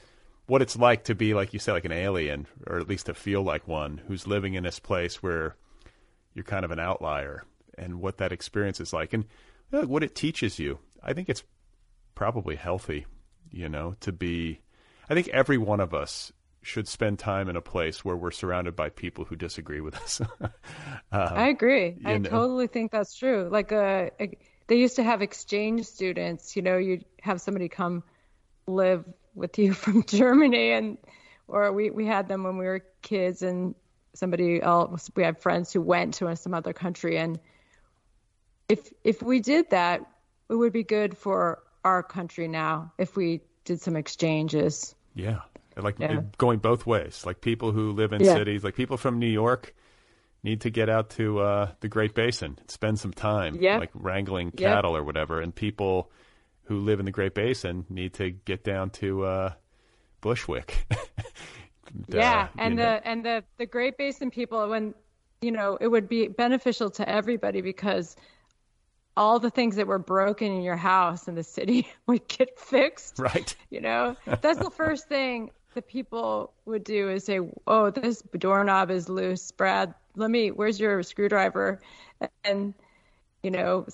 what it's like to be like you say like an alien or at least to feel like one who's living in this place where you're kind of an outlier and what that experience is like and what it teaches you. I think it's probably healthy, you know, to be. I think every one of us should spend time in a place where we're surrounded by people who disagree with us. um, I agree. I know. totally think that's true. Like a, uh, a, they used to have exchange students. You know, you'd have somebody come live with you from Germany, and or we we had them when we were kids, and somebody else. We had friends who went to some other country, and if if we did that, it would be good for our country now if we did some exchanges. Yeah, like yeah. going both ways. Like people who live in yeah. cities, like people from New York need to get out to uh, the Great Basin, and spend some time, yep. like wrangling cattle or whatever. And people who live in the Great Basin need to get down to uh, Bushwick. yeah, uh, and the know. and the the Great Basin people, when you know, it would be beneficial to everybody because all the things that were broken in your house in the city would get fixed. Right. You know, that's the first thing the people would do is say, "Oh, this doorknob is loose, Brad. Let me. Where's your screwdriver?" And you know,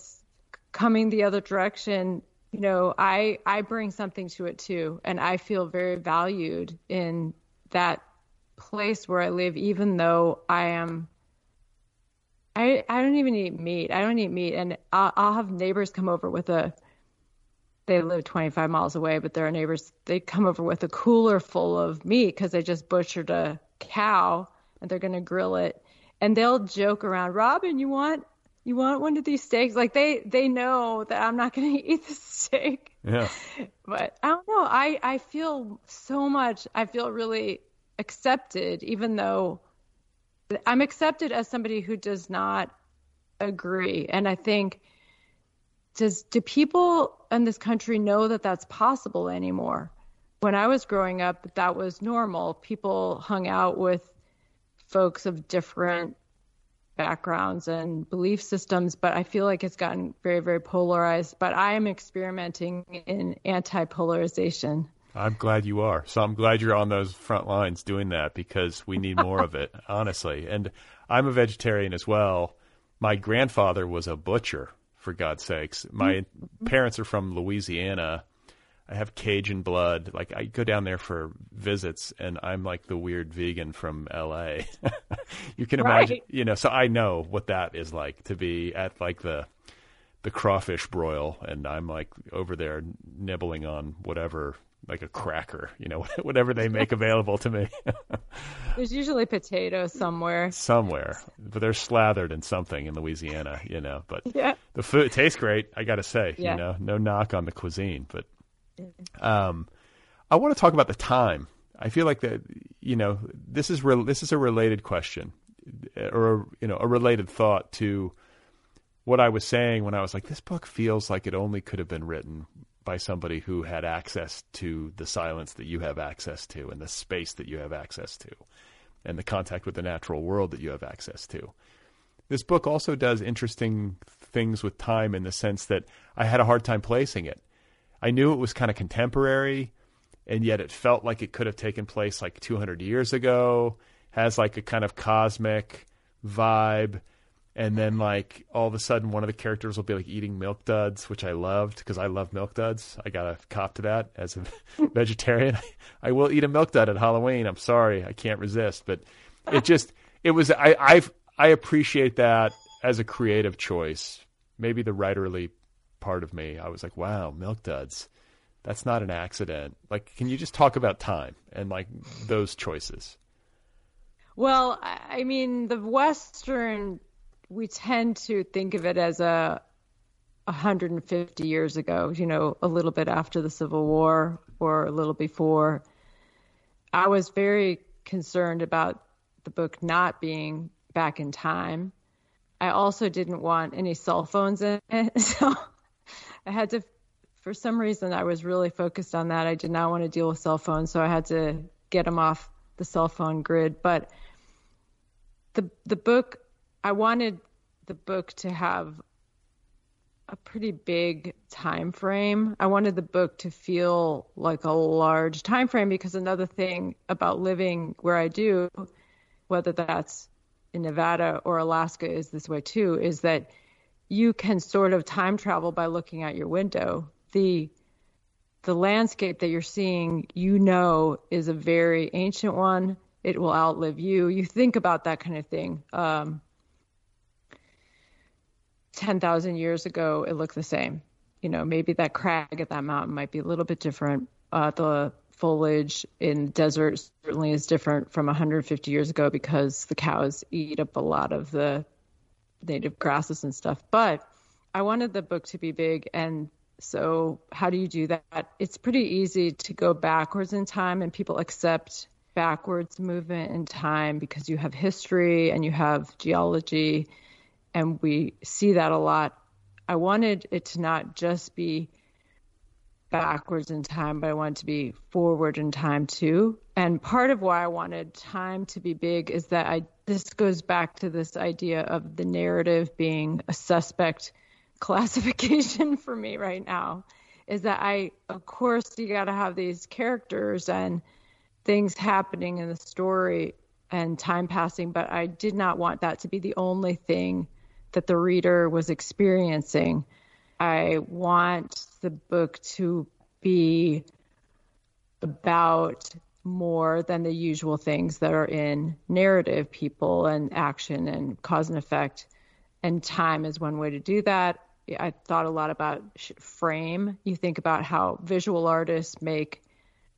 coming the other direction. You know, I I bring something to it too, and I feel very valued in that place where I live, even though I am. I I don't even eat meat. I don't eat meat, and I'll, I'll have neighbors come over with a they live 25 miles away, but their neighbors they come over with a cooler full of meat because they just butchered a cow and they're gonna grill it, and they'll joke around. Robin, you want you want one of these steaks? Like they they know that I'm not gonna eat the steak. Yeah. But I don't know. I I feel so much. I feel really accepted, even though I'm accepted as somebody who does not agree, and I think does do people in this country know that that's possible anymore? When I was growing up, that was normal. People hung out with folks of different backgrounds and belief systems, but I feel like it's gotten very, very polarized. But I am experimenting in anti polarization. I'm glad you are. So I'm glad you're on those front lines doing that because we need more of it, honestly. And I'm a vegetarian as well. My grandfather was a butcher for God's sakes. My mm-hmm. parents are from Louisiana. I have Cajun blood. Like I go down there for visits, and I'm like the weird vegan from L.A. you can imagine, right. you know. So I know what that is like to be at like the the crawfish broil, and I'm like over there nibbling on whatever like a cracker, you know, whatever they make available to me. There's usually potatoes somewhere. Somewhere, but they're slathered in something in Louisiana, you know. But yeah. the food tastes great. I got to say, yeah. you know, no knock on the cuisine, but um, I want to talk about the time. I feel like that, you know, this is re- this is a related question, or you know, a related thought to what I was saying when I was like, this book feels like it only could have been written by somebody who had access to the silence that you have access to and the space that you have access to and the contact with the natural world that you have access to. This book also does interesting things with time in the sense that I had a hard time placing it. I knew it was kind of contemporary, and yet it felt like it could have taken place like 200 years ago, has like a kind of cosmic vibe and then like all of a sudden one of the characters will be like eating milk duds which i loved because i love milk duds. I gotta cop to that as a vegetarian. I will eat a milk dud at halloween. I'm sorry. I can't resist. But it just it was i i i appreciate that as a creative choice. Maybe the writerly part of me i was like wow milk duds. That's not an accident. Like can you just talk about time and like those choices? Well i mean the western we tend to think of it as a 150 years ago, you know, a little bit after the Civil War or a little before. I was very concerned about the book not being back in time. I also didn't want any cell phones in it. So I had to, for some reason, I was really focused on that. I did not want to deal with cell phones. So I had to get them off the cell phone grid. But the, the book I wanted the book to have a pretty big time frame. I wanted the book to feel like a large time frame because another thing about living where I do, whether that's in Nevada or Alaska is this way too, is that you can sort of time travel by looking out your window. The the landscape that you're seeing, you know, is a very ancient one. It will outlive you. You think about that kind of thing. Um, 10,000 years ago, it looked the same. You know, maybe that crag at that mountain might be a little bit different. Uh, the foliage in the desert certainly is different from 150 years ago because the cows eat up a lot of the native grasses and stuff. But I wanted the book to be big. And so, how do you do that? It's pretty easy to go backwards in time, and people accept backwards movement in time because you have history and you have geology, and we see that a lot. I wanted it to not just be backwards in time, but I wanted to be forward in time too. And part of why I wanted time to be big is that I this goes back to this idea of the narrative being a suspect classification for me right now. Is that I of course you got to have these characters and things happening in the story and time passing, but I did not want that to be the only thing that the reader was experiencing. I want the book to be about more than the usual things that are in narrative, people and action and cause and effect. And time is one way to do that. I thought a lot about frame. You think about how visual artists make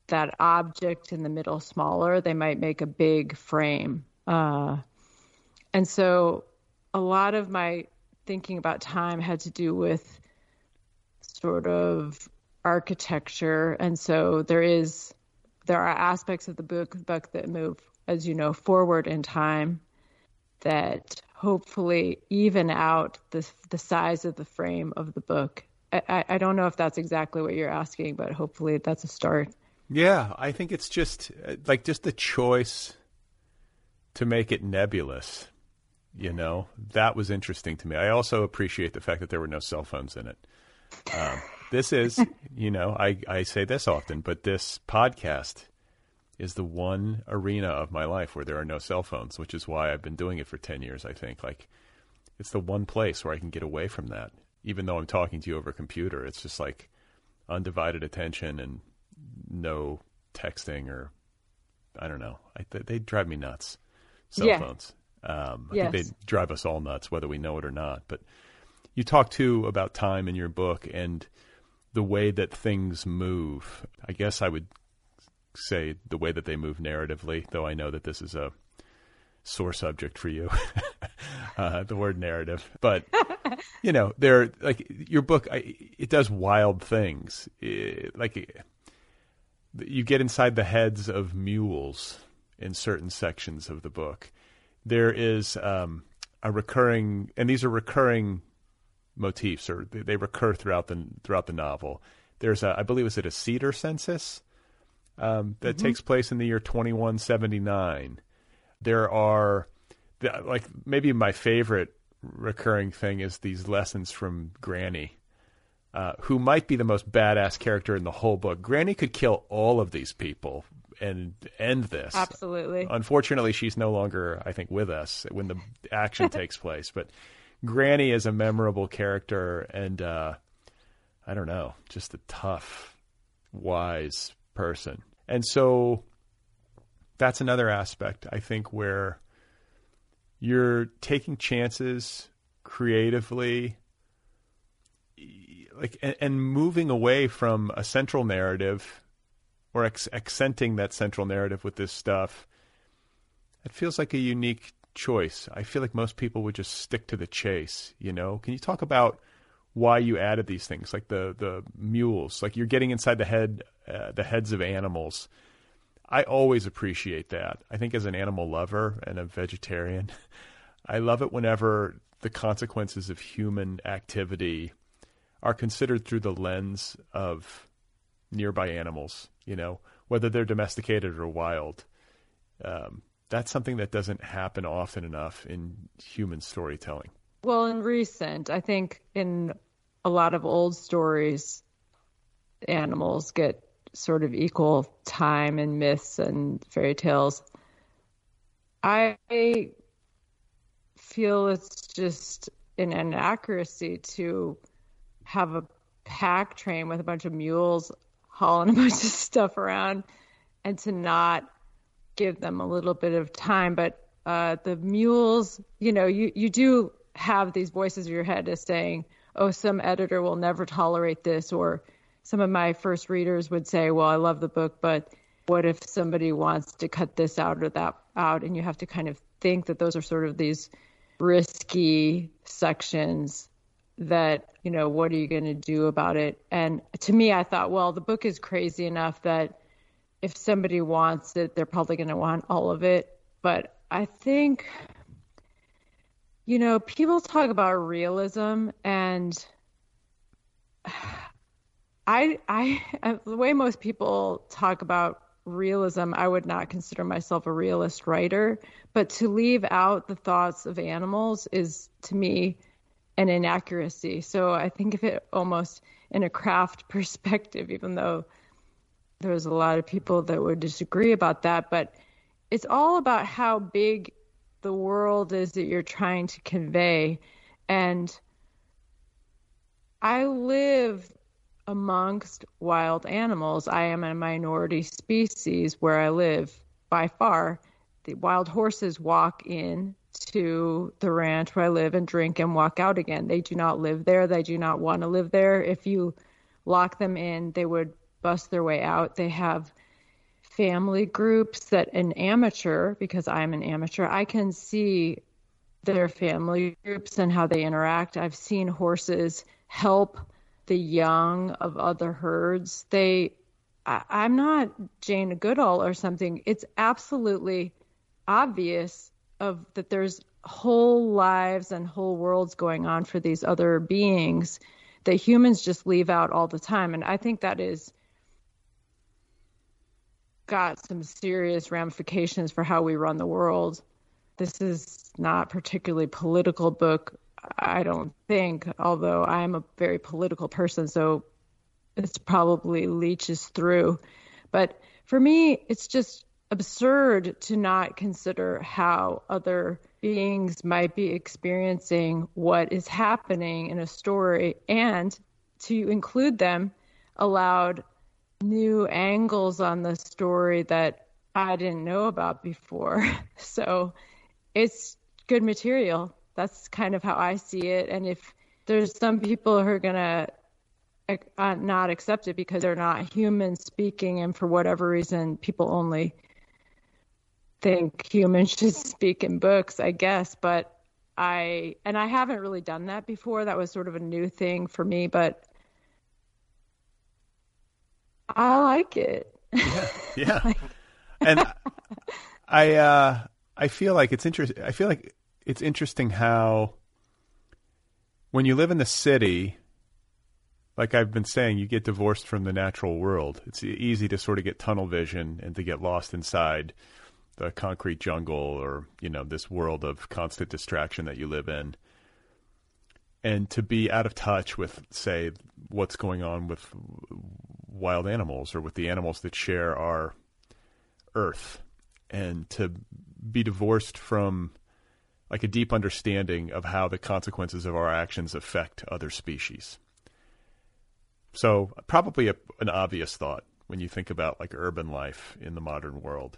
that object in the middle smaller, they might make a big frame. Uh, and so a lot of my thinking about time had to do with sort of architecture, and so there is there are aspects of the book book that move, as you know, forward in time that hopefully even out the the size of the frame of the book. I, I don't know if that's exactly what you're asking, but hopefully that's a start. Yeah, I think it's just uh, like just the choice to make it nebulous. You know, that was interesting to me. I also appreciate the fact that there were no cell phones in it. Um, this is, you know, I, I say this often, but this podcast is the one arena of my life where there are no cell phones, which is why I've been doing it for 10 years, I think. Like, it's the one place where I can get away from that. Even though I'm talking to you over a computer, it's just like undivided attention and no texting or, I don't know. I, they drive me nuts, cell yeah. phones. Um, I yes. think they drive us all nuts, whether we know it or not. But you talk too about time in your book and the way that things move. I guess I would say the way that they move narratively, though I know that this is a sore subject for you, uh, the word narrative. But you know, there like your book, I, it does wild things. It, like you get inside the heads of mules in certain sections of the book. There is um, a recurring, and these are recurring motifs, or they, they recur throughout the throughout the novel. There's a, I believe, is it a cedar census um, that mm-hmm. takes place in the year 2179. There are, like, maybe my favorite recurring thing is these lessons from Granny, uh, who might be the most badass character in the whole book. Granny could kill all of these people and end this. Absolutely. Unfortunately, she's no longer, I think, with us when the action takes place. But Granny is a memorable character, and uh, I don't know, just a tough, wise person. And so that's another aspect, I think, where you're taking chances creatively like and, and moving away from a central narrative or accenting that central narrative with this stuff it feels like a unique choice. I feel like most people would just stick to the chase. You know, can you talk about why you added these things, like the the mules, like you're getting inside the head, uh, the heads of animals. I always appreciate that. I think as an animal lover and a vegetarian, I love it whenever the consequences of human activity are considered through the lens of nearby animals. You know, whether they're domesticated or wild. Um, that's something that doesn't happen often enough in human storytelling. Well, in recent, I think in a lot of old stories, animals get sort of equal time in myths and fairy tales. I feel it's just an inaccuracy to have a pack train with a bunch of mules hauling a bunch of stuff around and to not give them a little bit of time. But uh, the mules, you know, you, you do have these voices in your head as saying, "Oh, some editor will never tolerate this," or some of my first readers would say, "Well, I love the book, but what if somebody wants to cut this out or that out?" And you have to kind of think that those are sort of these risky sections that you know what are you going to do about it? And to me i thought well the book is crazy enough that if somebody wants it they're probably going to want all of it. But i think you know people talk about realism and i i the way most people talk about realism i would not consider myself a realist writer but to leave out the thoughts of animals is to me an inaccuracy. So I think of it almost in a craft perspective, even though there's a lot of people that would disagree about that. But it's all about how big the world is that you're trying to convey. And I live amongst wild animals. I am a minority species where I live by far. The wild horses walk in to the ranch where I live and drink and walk out again. They do not live there. They do not want to live there. If you lock them in, they would bust their way out. They have family groups that an amateur, because I'm an amateur, I can see their family groups and how they interact. I've seen horses help the young of other herds. They, I, I'm not Jane Goodall or something. It's absolutely obvious of that there's whole lives and whole worlds going on for these other beings that humans just leave out all the time. And i think that is got some serious ramifications for how we run the world. This is not particularly political book i don't think although i am a very political person so it's probably leeches through. But for me it's just absurd to not consider how other beings might be experiencing what is happening in a story and to include them allowed new angles on the story that I didn't know about before. So it's good material. That's kind of how I see it. And if there's some people who are going to uh, not accept it because they're not human speaking, and for whatever reason, people only think humans should speak in books, I guess, but I and I haven't really done that before. That was sort of a new thing for me, but I like it. Yeah. Yeah. and I uh I feel like it's interesting I feel like it's interesting how when you live in the city like I've been saying, you get divorced from the natural world. It's easy to sort of get tunnel vision and to get lost inside the concrete jungle or you know this world of constant distraction that you live in. And to be out of touch with say what's going on with wild animals or with the animals that share our earth. And to be divorced from like a deep understanding of how the consequences of our actions affect other species. So probably a, an obvious thought when you think about like urban life in the modern world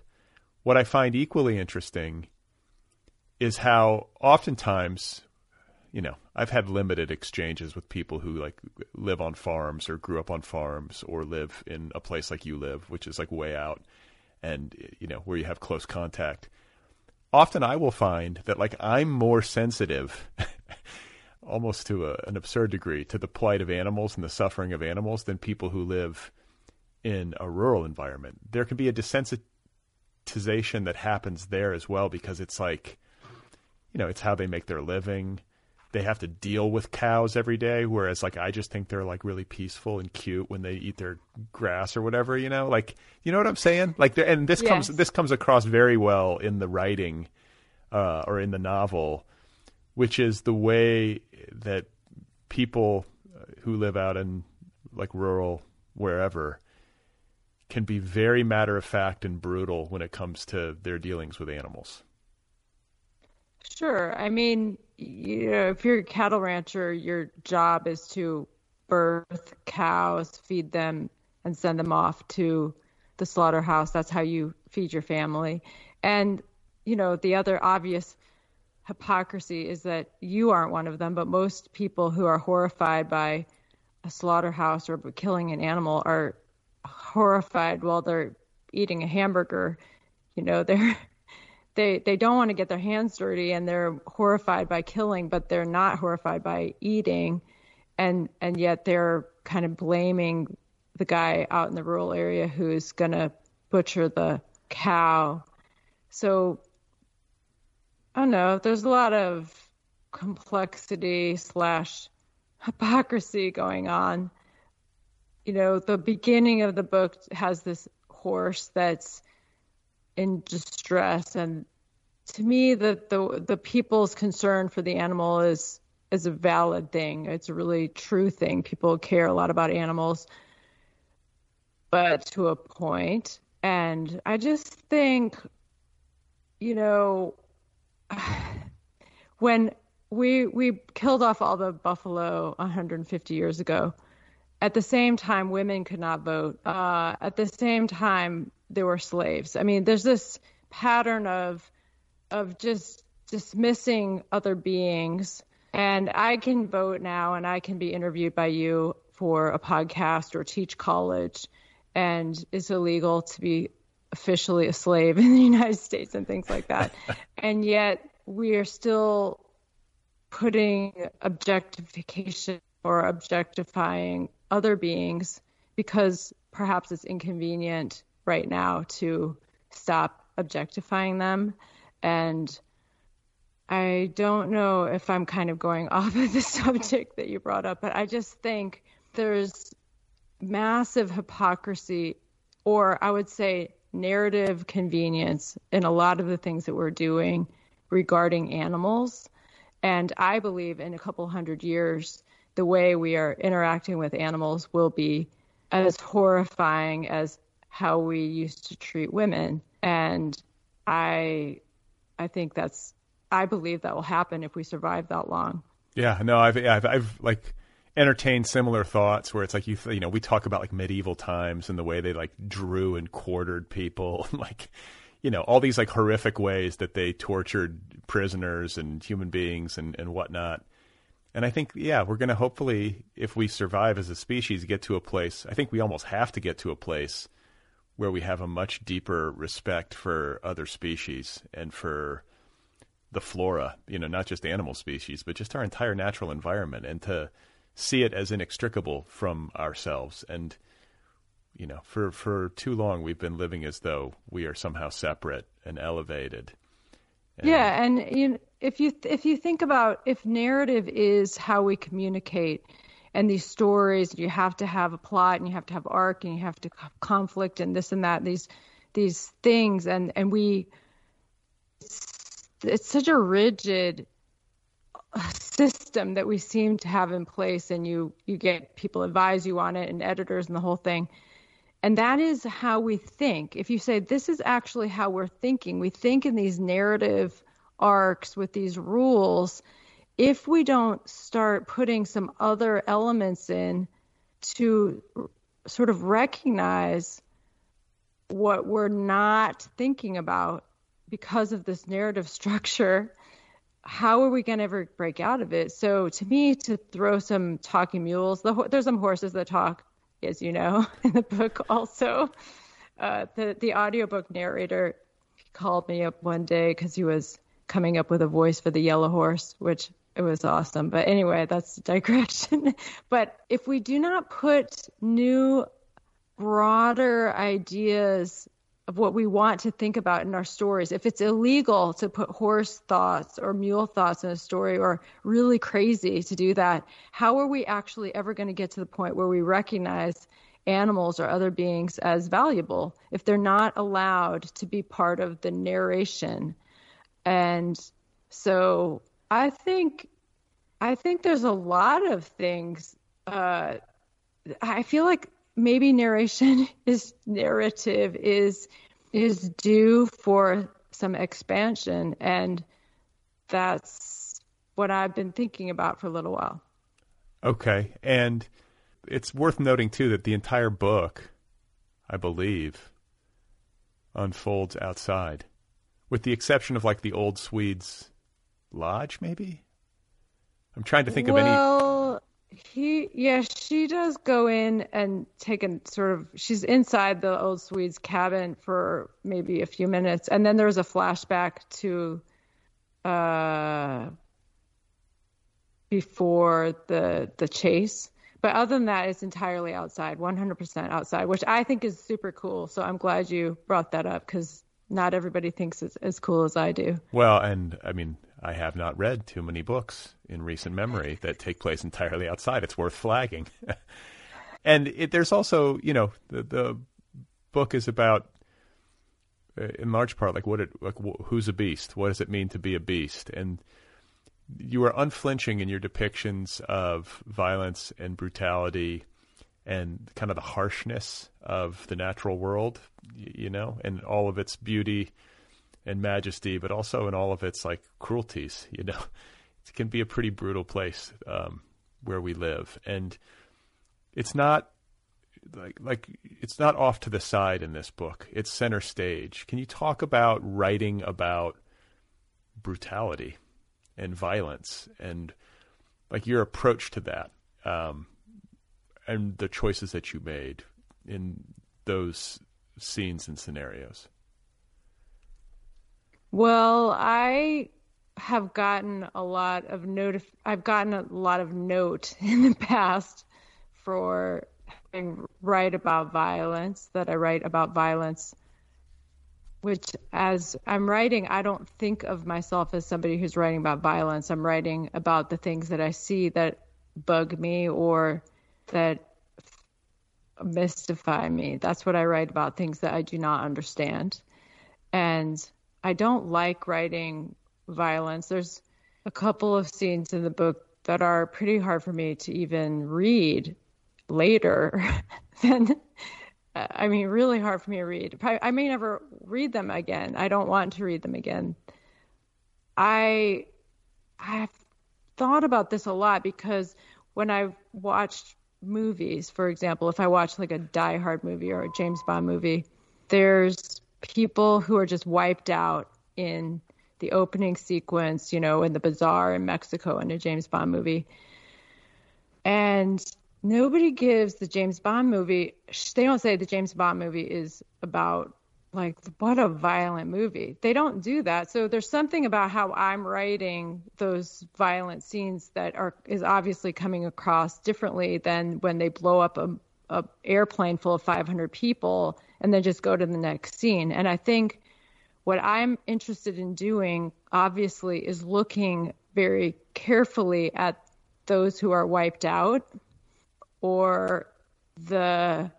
what I find equally interesting is how oftentimes, you know, I've had limited exchanges with people who like live on farms or grew up on farms or live in a place like you live, which is like way out and, you know, where you have close contact. Often I will find that like I'm more sensitive almost to a, an absurd degree to the plight of animals and the suffering of animals than people who live in a rural environment. There can be a desensitization monetization that happens there as well because it's like you know it's how they make their living. They have to deal with cows every day whereas like i just think they're like really peaceful and cute when they eat their grass or whatever you know? Like you know what i'm saying? Like and this yes. comes this comes across very well in the writing uh, or in the novel which is the way that people who live out in like rural wherever can be very matter of fact and brutal when it comes to their dealings with animals. Sure. I mean, you know, if you're a cattle rancher, your job is to birth cows, feed them, and send them off to the slaughterhouse. That's how you feed your family. And, you know, the other obvious hypocrisy is that you aren't one of them, but most people who are horrified by a slaughterhouse or killing an animal are horrified while they're eating a hamburger. You know, they're they they don't want to get their hands dirty and they're horrified by killing, but they're not horrified by eating, and and yet they're kind of blaming the guy out in the rural area who's gonna butcher the cow. So I don't know. There's a lot of complexity slash hypocrisy going on. You know, the beginning of the book has this horse that's in distress, and to me, the the the people's concern for the animal is is a valid thing. It's a really true thing. People care a lot about animals, but to a point. And I just think, you know, when we we killed off all the buffalo 150 years ago. At the same time, women could not vote. Uh, at the same time, there were slaves. I mean, there's this pattern of of just dismissing other beings. And I can vote now, and I can be interviewed by you for a podcast or teach college, and it's illegal to be officially a slave in the United States and things like that. and yet we are still putting objectification or objectifying other beings because perhaps it's inconvenient right now to stop objectifying them. And I don't know if I'm kind of going off of the subject that you brought up, but I just think there's massive hypocrisy, or I would say narrative convenience in a lot of the things that we're doing regarding animals. And I believe in a couple hundred years, the way we are interacting with animals will be as horrifying as how we used to treat women. And I, I think that's, I believe that will happen if we survive that long. Yeah, no, I've, I've, I've like entertained similar thoughts where it's like you, you know, we talk about like medieval times and the way they like drew and quartered people, like you know all these like horrific ways that they tortured prisoners and human beings and and whatnot. And I think yeah, we're going to hopefully, if we survive as a species, get to a place. I think we almost have to get to a place where we have a much deeper respect for other species and for the flora, you know, not just animal species, but just our entire natural environment, and to see it as inextricable from ourselves and you know, for for too long we've been living as though we are somehow separate and elevated. And yeah, and you know, if you if you think about if narrative is how we communicate, and these stories, you have to have a plot, and you have to have arc, and you have to have conflict, and this and that, these these things, and and we, it's, it's such a rigid system that we seem to have in place, and you you get people advise you on it, and editors, and the whole thing and that is how we think. If you say this is actually how we're thinking, we think in these narrative arcs with these rules. If we don't start putting some other elements in to sort of recognize what we're not thinking about because of this narrative structure, how are we going to ever break out of it? So, to me, to throw some talking mules, the, there's some horses that talk as you know, in the book also. Uh, the the audiobook narrator called me up one day because he was coming up with a voice for the yellow horse, which it was awesome. But anyway, that's a digression. but if we do not put new, broader ideas of what we want to think about in our stories. If it's illegal to put horse thoughts or mule thoughts in a story or really crazy to do that, how are we actually ever going to get to the point where we recognize animals or other beings as valuable if they're not allowed to be part of the narration? And so I think I think there's a lot of things uh, I feel like maybe narration is narrative is is due for some expansion and that's what I've been thinking about for a little while. Okay. And it's worth noting too that the entire book, I believe, unfolds outside. With the exception of like the old Swedes lodge, maybe. I'm trying to think well, of any. Well, he, yeah, she does go in and take a sort of. She's inside the old Swede's cabin for maybe a few minutes, and then there's a flashback to, uh, before the the chase. But other than that, it's entirely outside, 100% outside, which I think is super cool. So I'm glad you brought that up because not everybody thinks it's as cool as I do. Well, and I mean, I have not read too many books in recent memory that take place entirely outside. It's worth flagging. and it, there's also, you know, the, the book is about, uh, in large part, like what it, like who's a beast? What does it mean to be a beast? And you are unflinching in your depictions of violence and brutality and kind of the harshness of the natural world, you know, and all of its beauty and majesty, but also in all of its like cruelties. You know, it can be a pretty brutal place um, where we live, and it's not like like it's not off to the side in this book. It's center stage. Can you talk about writing about brutality and violence and like your approach to that um, and the choices that you made in those scenes and scenarios? Well, I have gotten a lot of note. I've gotten a lot of note in the past for having write about violence. That I write about violence, which as I'm writing, I don't think of myself as somebody who's writing about violence. I'm writing about the things that I see that bug me or that mystify me. That's what I write about things that I do not understand. And I don't like writing violence. There's a couple of scenes in the book that are pretty hard for me to even read later than I mean really hard for me to read. I may never read them again. I don't want to read them again. I I've thought about this a lot because when I've watched movies, for example, if I watch like a Die Hard movie or a James Bond movie, there's people who are just wiped out in the opening sequence, you know, in the bazaar in Mexico in a James Bond movie. And nobody gives the James Bond movie, they don't say the James Bond movie is about like what a violent movie. They don't do that. So there's something about how I'm writing those violent scenes that are is obviously coming across differently than when they blow up a, a airplane full of 500 people and then just go to the next scene. And I think what I'm interested in doing, obviously, is looking very carefully at those who are wiped out or the.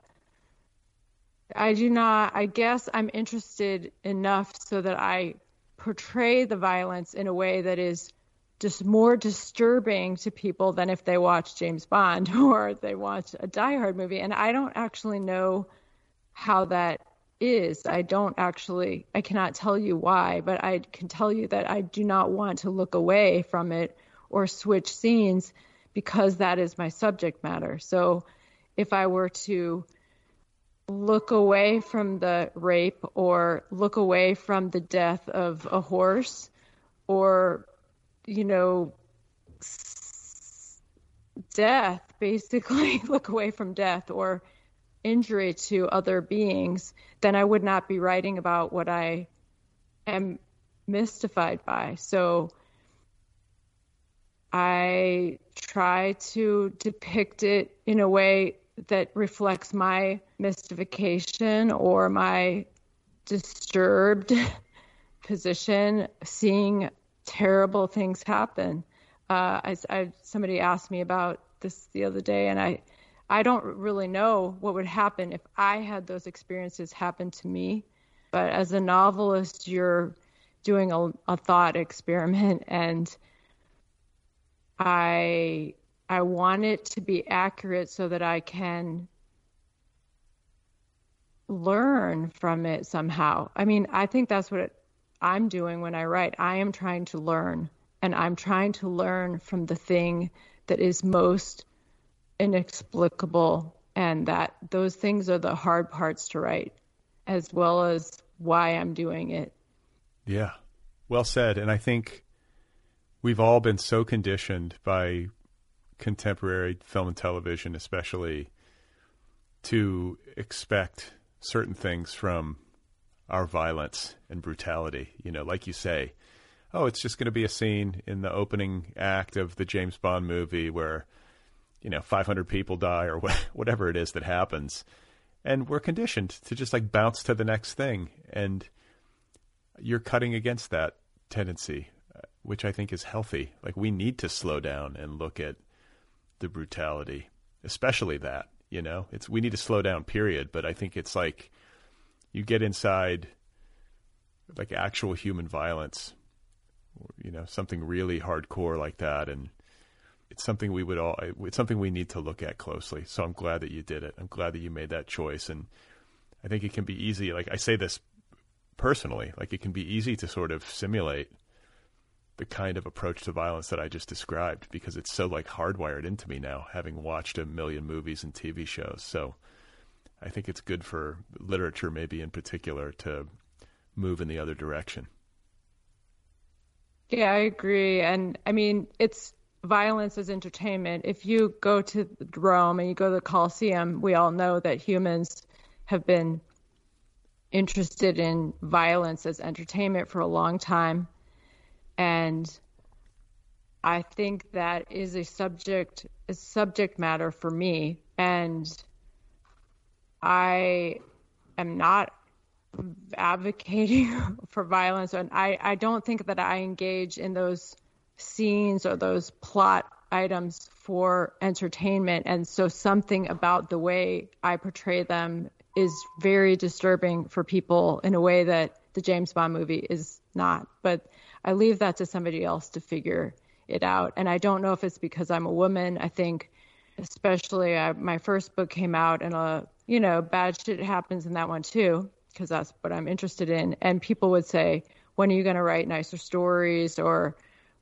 I do not, I guess I'm interested enough so that I portray the violence in a way that is just more disturbing to people than if they watch James Bond or they watch a Die Hard movie. And I don't actually know how that is. I don't actually, I cannot tell you why, but I can tell you that I do not want to look away from it or switch scenes because that is my subject matter. So if I were to look away from the rape or look away from the death of a horse or, you know, death, basically, look away from death or injury to other beings, then I would not be writing about what I am mystified by. So I try to depict it in a way that reflects my mystification or my disturbed position, seeing terrible things happen. Uh, I, I, somebody asked me about this the other day, and I I don't really know what would happen if I had those experiences happen to me. But as a novelist, you're doing a, a thought experiment, and I I want it to be accurate so that I can learn from it somehow. I mean, I think that's what it, I'm doing when I write. I am trying to learn, and I'm trying to learn from the thing that is most inexplicable and that those things are the hard parts to write as well as why I'm doing it. Yeah. Well said. And I think we've all been so conditioned by contemporary film and television, especially, to expect certain things from our violence and brutality. You know, like you say, oh, it's just going to be a scene in the opening act of the James Bond movie where, you know, 500 people die or whatever it is that happens. And we're conditioned to just like bounce to the next thing. And you're cutting against that tendency, uh, which I think is healthy. Like we need to slow down and look at the brutality, especially that, you know, it's, we need to slow down period. But I think it's like you get inside like actual human violence you know something really hardcore like that and it's something we would all it's something we need to look at closely so i'm glad that you did it i'm glad that you made that choice and i think it can be easy like i say this personally like it can be easy to sort of simulate the kind of approach to violence that i just described because it's so like hardwired into me now having watched a million movies and tv shows so i think it's good for literature maybe in particular to move in the other direction yeah, I agree. And I mean, it's violence as entertainment. If you go to Rome and you go to the Colosseum, we all know that humans have been interested in violence as entertainment for a long time. And I think that is a subject a subject matter for me. And I am not advocating for violence. And I, I don't think that I engage in those scenes or those plot items for entertainment. And so something about the way I portray them is very disturbing for people in a way that the James Bond movie is not. But I leave that to somebody else to figure it out and I don't know if it's because I'm a woman I think especially I, my first book came out and a you know bad shit happens in that one too because that's what I'm interested in. And people would say, when are you going to write nicer stories or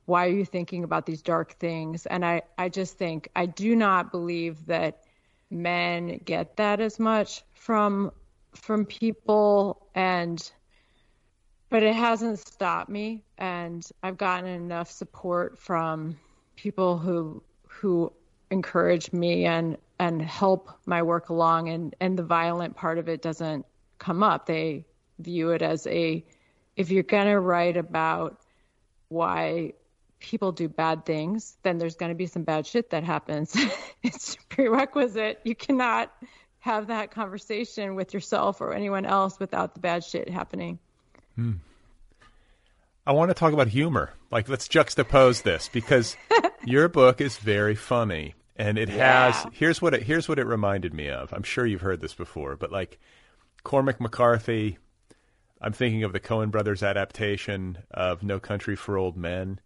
why are you thinking about these dark things? And I, I just think I do not believe that men get that as much from from people and but it hasn't stopped me and I've gotten enough support from people who who encourage me and and help my work along and and the violent part of it doesn't come up. They view it as a if you're going to write about why people do bad things, then there's going to be some bad shit that happens. it's prerequisite. You cannot have that conversation with yourself or anyone else without the bad shit happening. Hmm. I want to talk about humor. Like, let's juxtapose this because your book is very funny, and it yeah. has. Here's what it. Here's what it reminded me of. I'm sure you've heard this before, but like, Cormac McCarthy. I'm thinking of the Coen brothers adaptation of No Country for Old Men.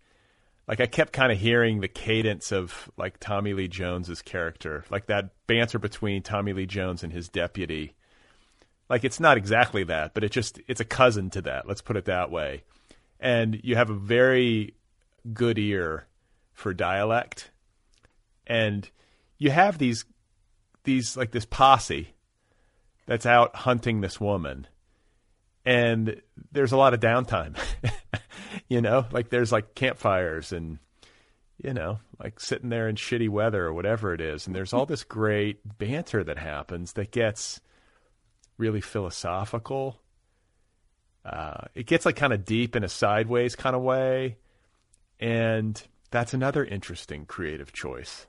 Like I kept kind of hearing the cadence of like Tommy Lee Jones's character, like that banter between Tommy Lee Jones and his deputy. Like it's not exactly that, but it just it's a cousin to that. Let's put it that way. And you have a very good ear for dialect, and you have these these like this posse that's out hunting this woman and there's a lot of downtime you know like there's like campfires and you know like sitting there in shitty weather or whatever it is and there's all this great banter that happens that gets really philosophical uh, it gets like kind of deep in a sideways kind of way and that's another interesting creative choice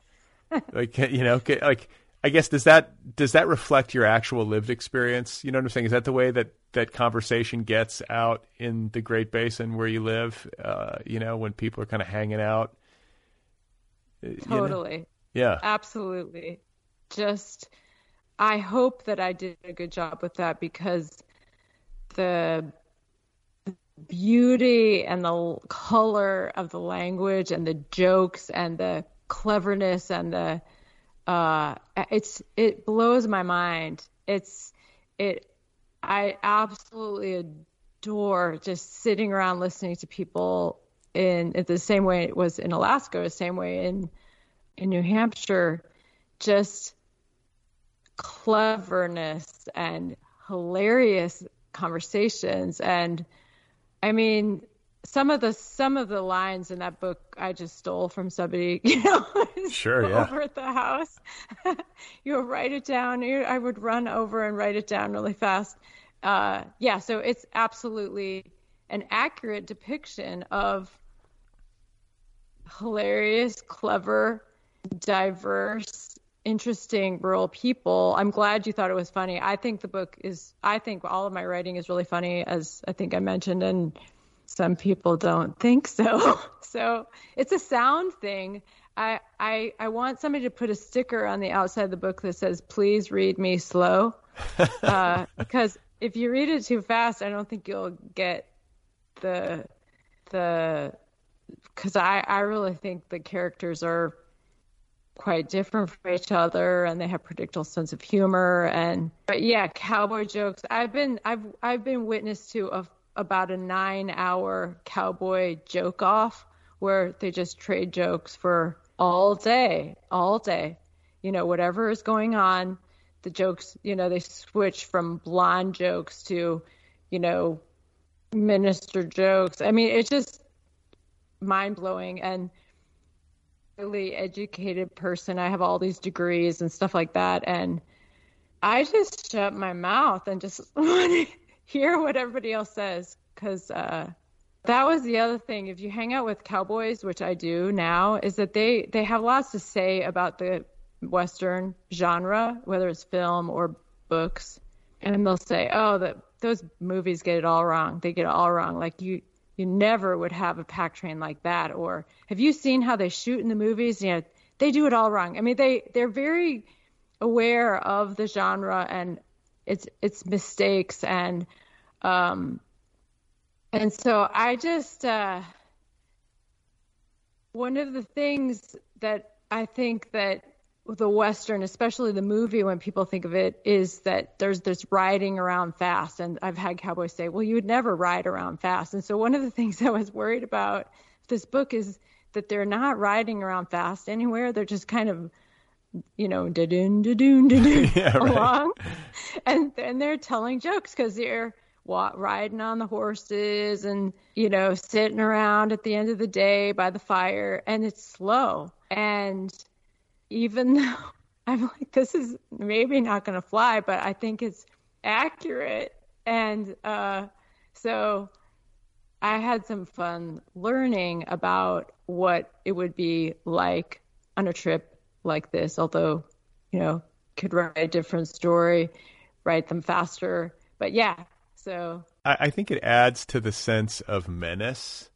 like you know like I guess does that does that reflect your actual lived experience? You know what I'm saying? Is that the way that that conversation gets out in the Great Basin where you live? Uh, you know, when people are kind of hanging out. Uh, totally. You know? Yeah. Absolutely. Just, I hope that I did a good job with that because the beauty and the color of the language and the jokes and the cleverness and the uh, it's it blows my mind. It's it I absolutely adore just sitting around listening to people in, in the same way it was in Alaska, the same way in in New Hampshire, just cleverness and hilarious conversations and I mean some of the some of the lines in that book I just stole from somebody, you know, sure, yeah. over at the house. you would write it down. I would run over and write it down really fast. Uh, yeah, so it's absolutely an accurate depiction of hilarious, clever, diverse, interesting rural people. I'm glad you thought it was funny. I think the book is. I think all of my writing is really funny, as I think I mentioned, and some people don't think so. so it's a sound thing. I, I I want somebody to put a sticker on the outside of the book that says "Please read me slow," uh, because if you read it too fast, I don't think you'll get the the because I I really think the characters are quite different from each other and they have predictable sense of humor and but yeah cowboy jokes I've been I've I've been witness to a about a nine hour cowboy joke off where they just trade jokes for all day, all day. You know, whatever is going on, the jokes, you know, they switch from blonde jokes to, you know, minister jokes. I mean, it's just mind blowing and really educated person. I have all these degrees and stuff like that. And I just shut my mouth and just want to hear what everybody else says because uh, that was the other thing. If you hang out with cowboys, which I do now, is that they they have lots to say about the western genre, whether it's film or books, and they'll say, "Oh, that those movies get it all wrong. They get it all wrong. Like you." You never would have a pack train like that. Or have you seen how they shoot in the movies? You know, they do it all wrong. I mean, they they're very aware of the genre and its its mistakes and um, and so I just uh, one of the things that I think that the western, especially the movie, when people think of it, is that there's this riding around fast. And I've had cowboys say, "Well, you would never ride around fast." And so one of the things I was worried about this book is that they're not riding around fast anywhere. They're just kind of you know, along, and and they're telling jokes because they're riding on the horses and you know sitting around at the end of the day by the fire, and it's slow. And even though I'm like, this is maybe not going to fly, but I think it's accurate, and uh, so I had some fun learning about what it would be like on a trip like this, although, you know, could write a different story, write them faster. But yeah, so. I, I think it adds to the sense of menace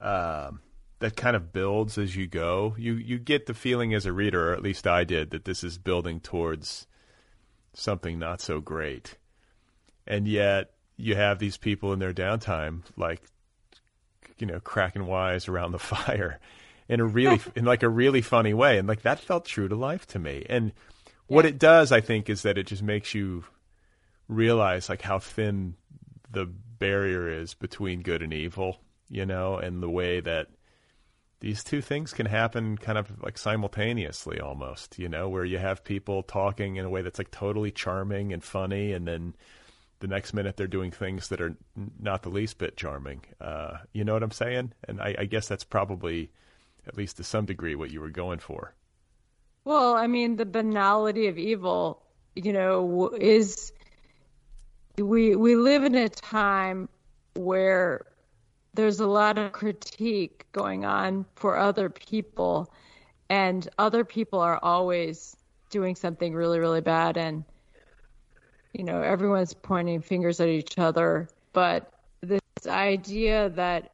um, that kind of builds as you go. You, you get the feeling as a reader, or at least I did, that this is building towards something not so great. And yet you have these people in their downtime, like, you know, cracking wise around the fire in a really in like a really funny way, and like that felt true to life to me. And what it does, I think, is that it just makes you realize like how thin the barrier is between good and evil, you know, and the way that these two things can happen kind of like simultaneously almost, you know, where you have people talking in a way that's like totally charming and funny and then the next minute they're doing things that are not the least bit charming. Uh, you know what I'm saying? And I, I guess that's probably at least to some degree, what you were going for. Well, I mean, the banality of evil, you know, is we we live in a time where there's a lot of critique going on for other people, and other people are always doing something really, really bad, and you know, everyone's pointing fingers at each other. But this idea that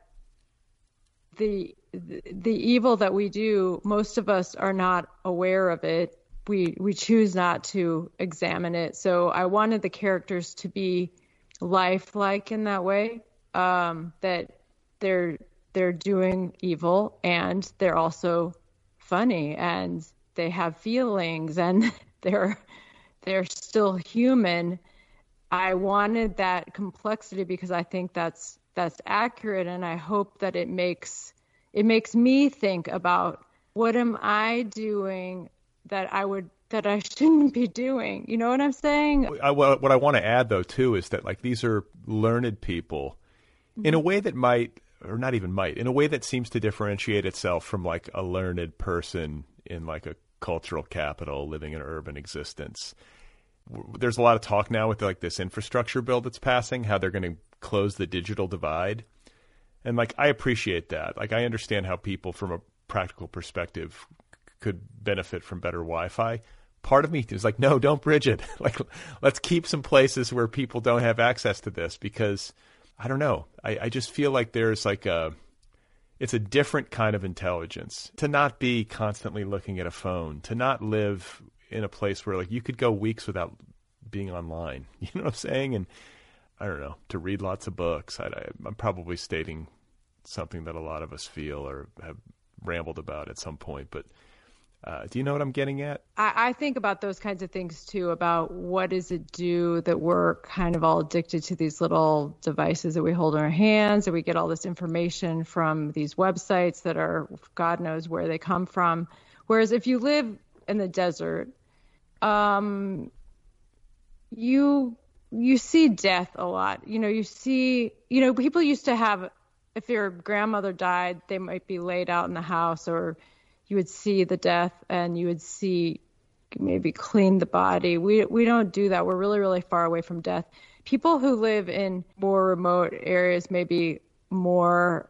the the evil that we do, most of us are not aware of it. We we choose not to examine it. So I wanted the characters to be lifelike in that way. Um, that they're they're doing evil and they're also funny and they have feelings and they're they're still human. I wanted that complexity because I think that's that's accurate and I hope that it makes it makes me think about what am I doing that I would that I shouldn't be doing. You know what I'm saying? I, what I want to add though too is that like these are learned people mm-hmm. in a way that might or not even might, in a way that seems to differentiate itself from like a learned person in like a cultural capital living an urban existence. There's a lot of talk now with like this infrastructure bill that's passing, how they're going to close the digital divide. And like I appreciate that. Like I understand how people from a practical perspective could benefit from better Wi-Fi. Part of me is like, no, don't bridge it. like let's keep some places where people don't have access to this because I don't know. I, I just feel like there's like a it's a different kind of intelligence to not be constantly looking at a phone, to not live in a place where like you could go weeks without being online. You know what I'm saying? And I don't know, to read lots of books. I, I'm probably stating something that a lot of us feel or have rambled about at some point, but uh, do you know what I'm getting at? I, I, think about those kinds of things too. About what does it do that we're kind of all addicted to these little devices that we hold in our hands, and we get all this information from these websites that are God knows where they come from. Whereas if you live in the desert, um, you you see death a lot. You know, you see, you know, people used to have. If your grandmother died, they might be laid out in the house or you would see the death and you would see maybe clean the body. We we don't do that. We're really really far away from death. People who live in more remote areas maybe more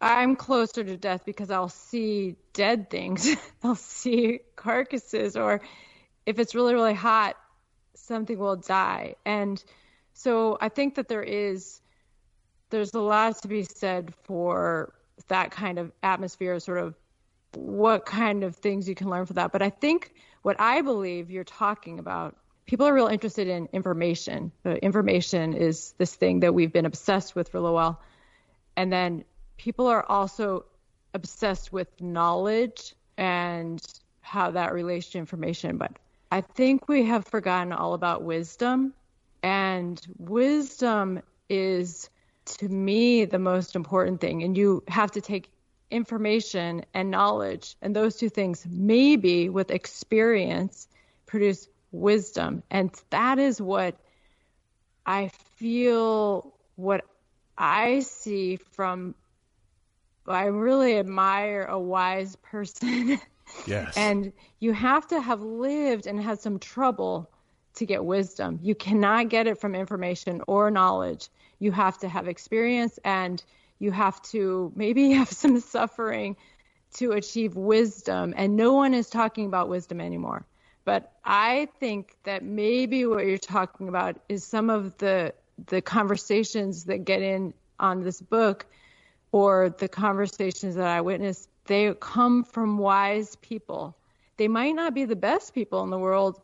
I'm closer to death because I'll see dead things. I'll see carcasses or if it's really really hot something will die. And so I think that there is there's a lot to be said for that kind of atmosphere sort of what kind of things you can learn from that. But I think what I believe you're talking about, people are real interested in information. The information is this thing that we've been obsessed with for a little while. And then people are also obsessed with knowledge and how that relates to information. But I think we have forgotten all about wisdom. And wisdom is, to me, the most important thing. And you have to take information and knowledge. And those two things, maybe with experience, produce wisdom. And that is what I feel, what I see from, I really admire a wise person. Yes. and you have to have lived and had some trouble to get wisdom. You cannot get it from information or knowledge. You have to have experience and you have to maybe have some suffering to achieve wisdom. And no one is talking about wisdom anymore. But I think that maybe what you're talking about is some of the the conversations that get in on this book or the conversations that I witnessed, they come from wise people. They might not be the best people in the world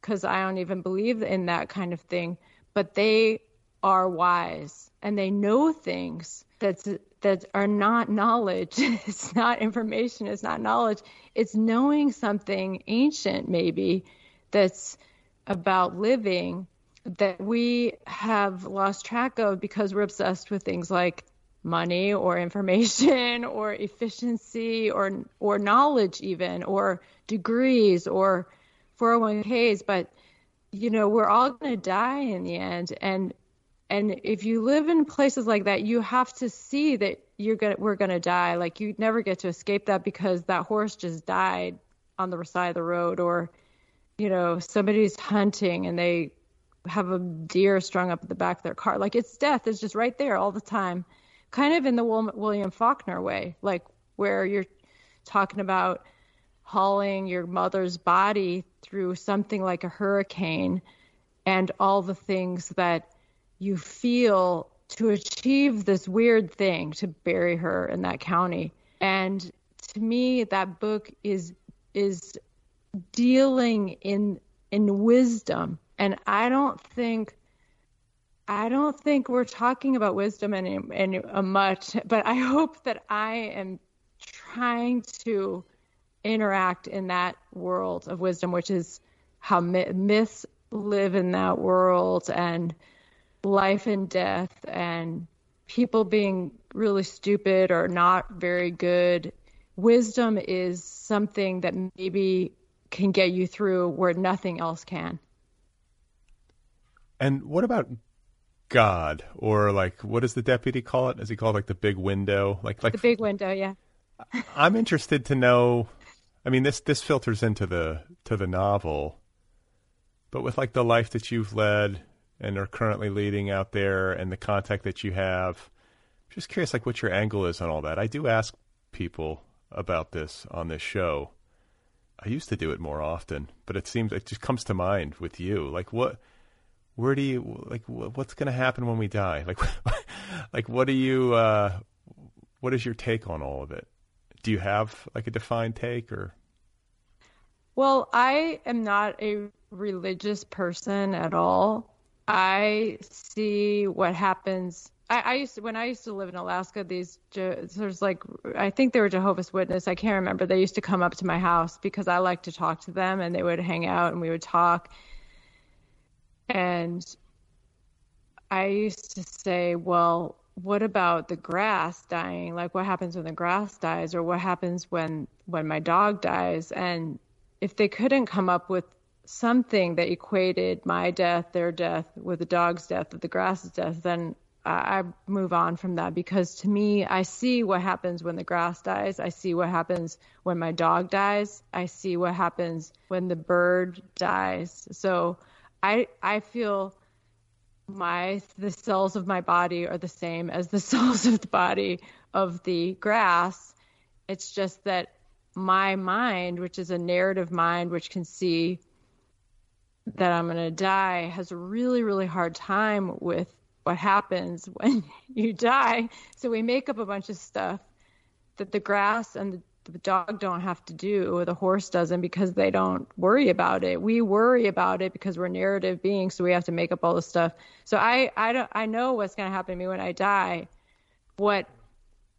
because I don't even believe in that kind of thing, but they are wise and they know things that's that are not knowledge. it's not information. It's not knowledge. It's knowing something ancient, maybe, that's about living that we have lost track of because we're obsessed with things like money or information or efficiency or or knowledge even or degrees or 401ks but you know we're all going to die in the end and and if you live in places like that you have to see that you're gonna we're gonna die. Like you never get to escape that because that horse just died on the side of the road or you know somebody's hunting and they have a deer strung up at the back of their car. Like it's death. Is just right there all the time. Kind of in the william faulkner way like where you're talking about hauling your mother's body through something like a hurricane and all the things that you feel to achieve this weird thing to bury her in that county. And to me, that book is is dealing in in wisdom. And I don't think I don't think we're talking about wisdom any, any uh, much, but I hope that I am trying to interact in that world of wisdom, which is how myths live in that world and life and death and people being really stupid or not very good. Wisdom is something that maybe can get you through where nothing else can. And what about God, or like what does the deputy call it? Does he call it like the big window? Like like the big window, yeah. I'm interested to know. I mean, this this filters into the to the novel, but with like the life that you've led and are currently leading out there, and the contact that you have, I'm just curious, like what your angle is on all that. I do ask people about this on this show. I used to do it more often, but it seems it just comes to mind with you. Like what where do you like what's going to happen when we die? Like like what do you uh what is your take on all of it? Do you have like a defined take or Well, I am not a religious person at all. I see what happens I, I, used to when I used to live in Alaska. These there's like I think they were Jehovah's Witness. I can't remember. They used to come up to my house because I like to talk to them, and they would hang out and we would talk. And I used to say, well, what about the grass dying? Like, what happens when the grass dies, or what happens when when my dog dies? And if they couldn't come up with something that equated my death, their death, with the dog's death, with the grass's death, then I move on from that because to me, I see what happens when the grass dies. I see what happens when my dog dies. I see what happens when the bird dies. So I I feel my the cells of my body are the same as the cells of the body of the grass. It's just that my mind, which is a narrative mind, which can see that I'm going to die, has a really, really hard time with what happens when you die. So we make up a bunch of stuff that the grass and the, the dog don't have to do, or the horse doesn't because they don't worry about it. We worry about it because we're narrative beings, so we have to make up all this stuff. So I I don't I know what's going to happen to me when I die. What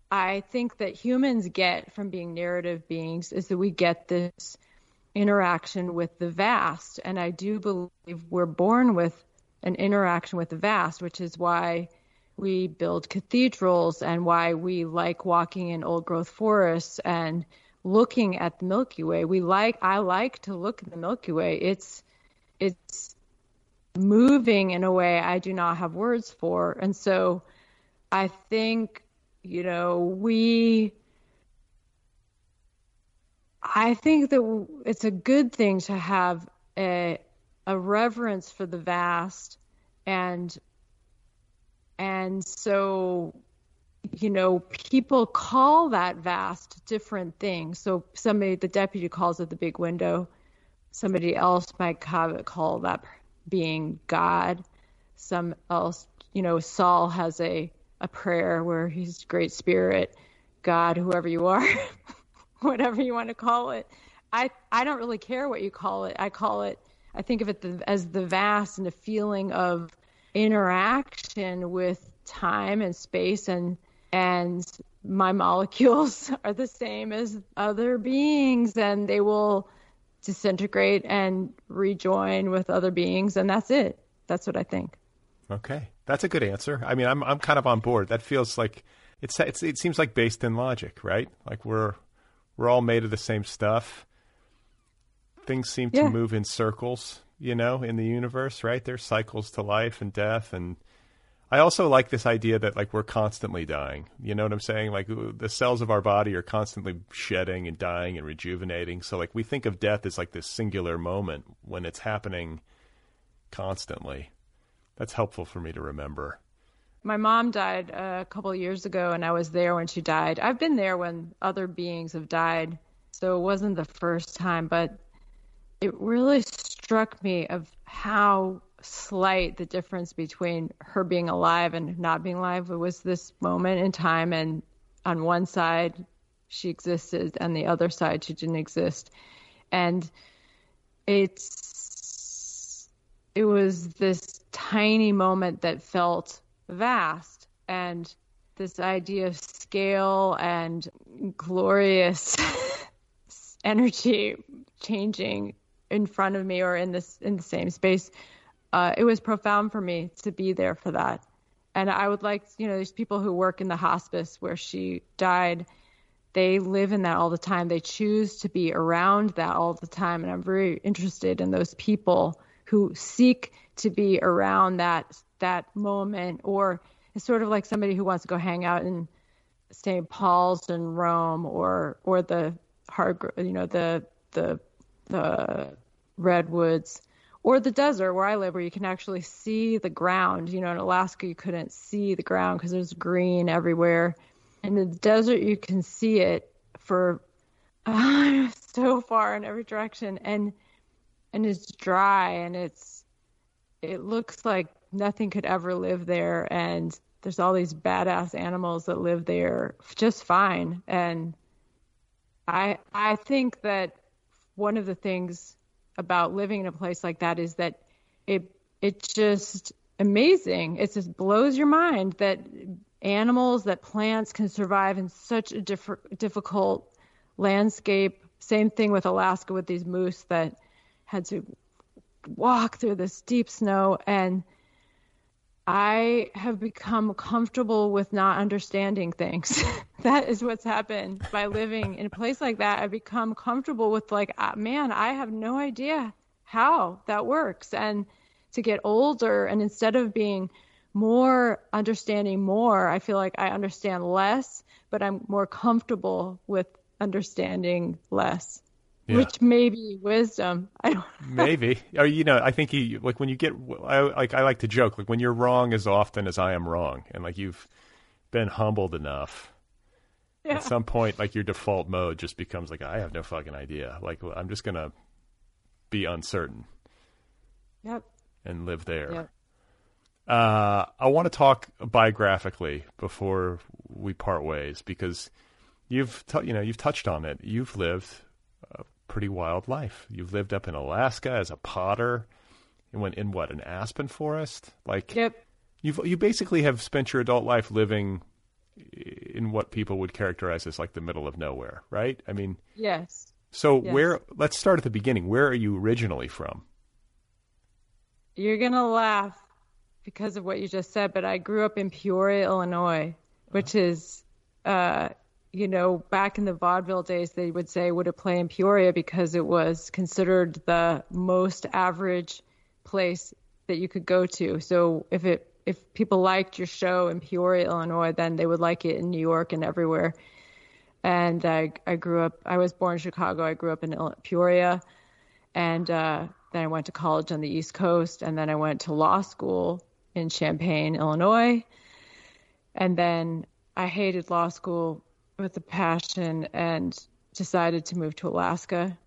I think that humans get from being narrative beings is that we get this interaction with the vast, and I do believe we're born with an interaction with the vast, which is why we build cathedrals and why we like walking in old growth forests and looking at the Milky Way. We like I like to look at the Milky Way. It's it's moving in a way I do not have words for. And so I think, you know, we I think that it's a good thing to have a a reverence for the vast and and so you know people call that vast different things. So somebody the deputy calls it the big window. Somebody else might call that being god. Some else you know saul has a a prayer where he's great spirit god whoever you are whatever you want to call it. I i don't really care what you call it. I call it I think of it the, as the vast and the feeling of interaction with time and space and and my molecules are the same as other beings and they will disintegrate and rejoin with other beings and that's it. That's what i think. Okay. That's a good answer. I mean i'm i'm kind of on board. That feels like it's, it's it seems like based in logic right? Like we're we're all made of the same stuff things seem yeah. to move in circles, you know, in the universe, right? There's cycles to life and death and I also like this idea that like we're constantly dying. You know what I'm saying? Like the cells of our body are constantly shedding and dying and rejuvenating. So like we think of death as like this singular moment when it's happening constantly. That's helpful for me to remember. My mom died a couple of years ago and I was there when she died. I've been there when other beings have died. So it wasn't the first time, but it really struck me of how slight the difference between her being alive and not being alive. It was this moment in time, and on one side she existed, and the other side she didn't exist, and it's it was this tiny moment that felt vast and this idea of scale and glorious energy changing in front of me or in this in the same space. Uh, it was profound for me to be there for that. And I would like, you know, there's people who work in the hospice where she died. They live in that all the time. They choose to be around that all the time. And I'm very interested in those people who seek to be around that that moment or it's sort of like somebody who wants to go hang out in St. Paul's in Rome or or the hard you know the the the redwoods or the desert where I live where you can actually see the ground you know in Alaska you couldn't see the ground because there's green everywhere in the desert you can see it for uh, so far in every direction and and it's dry and it's it looks like nothing could ever live there. And there's all these badass animals that live there just fine. And i i think that one of the things about living in a place like that is that it it's just amazing. It just blows your mind that animals that plants can survive in such a diff- difficult landscape. Same thing with alaska with these moose that had to walk through this deep snow. And I have become comfortable with not understanding things. that is what's happened by living in a place like that. I've become comfortable with like, uh, man, I have no idea how that works. And to get older and instead of being more understanding more, I feel like I understand less, but I'm more comfortable with understanding less. Yeah. Which may be wisdom. I don't. Maybe, or you know, I think you like when you get. I like. I like to joke like when you're wrong as often as I am wrong, and like you've been humbled enough. Yeah. At some point, like your default mode just becomes like I have no fucking idea. Like I'm just gonna be uncertain. Yep. And live there. Yep. Uh, I want to talk biographically before we part ways because you've t- you know you've touched on it. You've lived pretty wild life. You've lived up in Alaska as a potter. You went in what an aspen forest. Like yep. You've you basically have spent your adult life living in what people would characterize as like the middle of nowhere, right? I mean, yes. So yes. where? Let's start at the beginning. Where are you originally from? You're gonna laugh because of what you just said, but I grew up in Peoria, Illinois, which is uh, you know, back in the vaudeville days, they would say would it play in Peoria because it was considered the most average place that you could go to. So if it if people liked your show in Peoria, Illinois, then they would like it in New York and everywhere. And I I grew up. I was born in Chicago. I grew up in Peoria, and uh, then I went to college on the East Coast, and then I went to law school in Champaign, Illinois. And then I hated law school with a passion and decided to move to Alaska.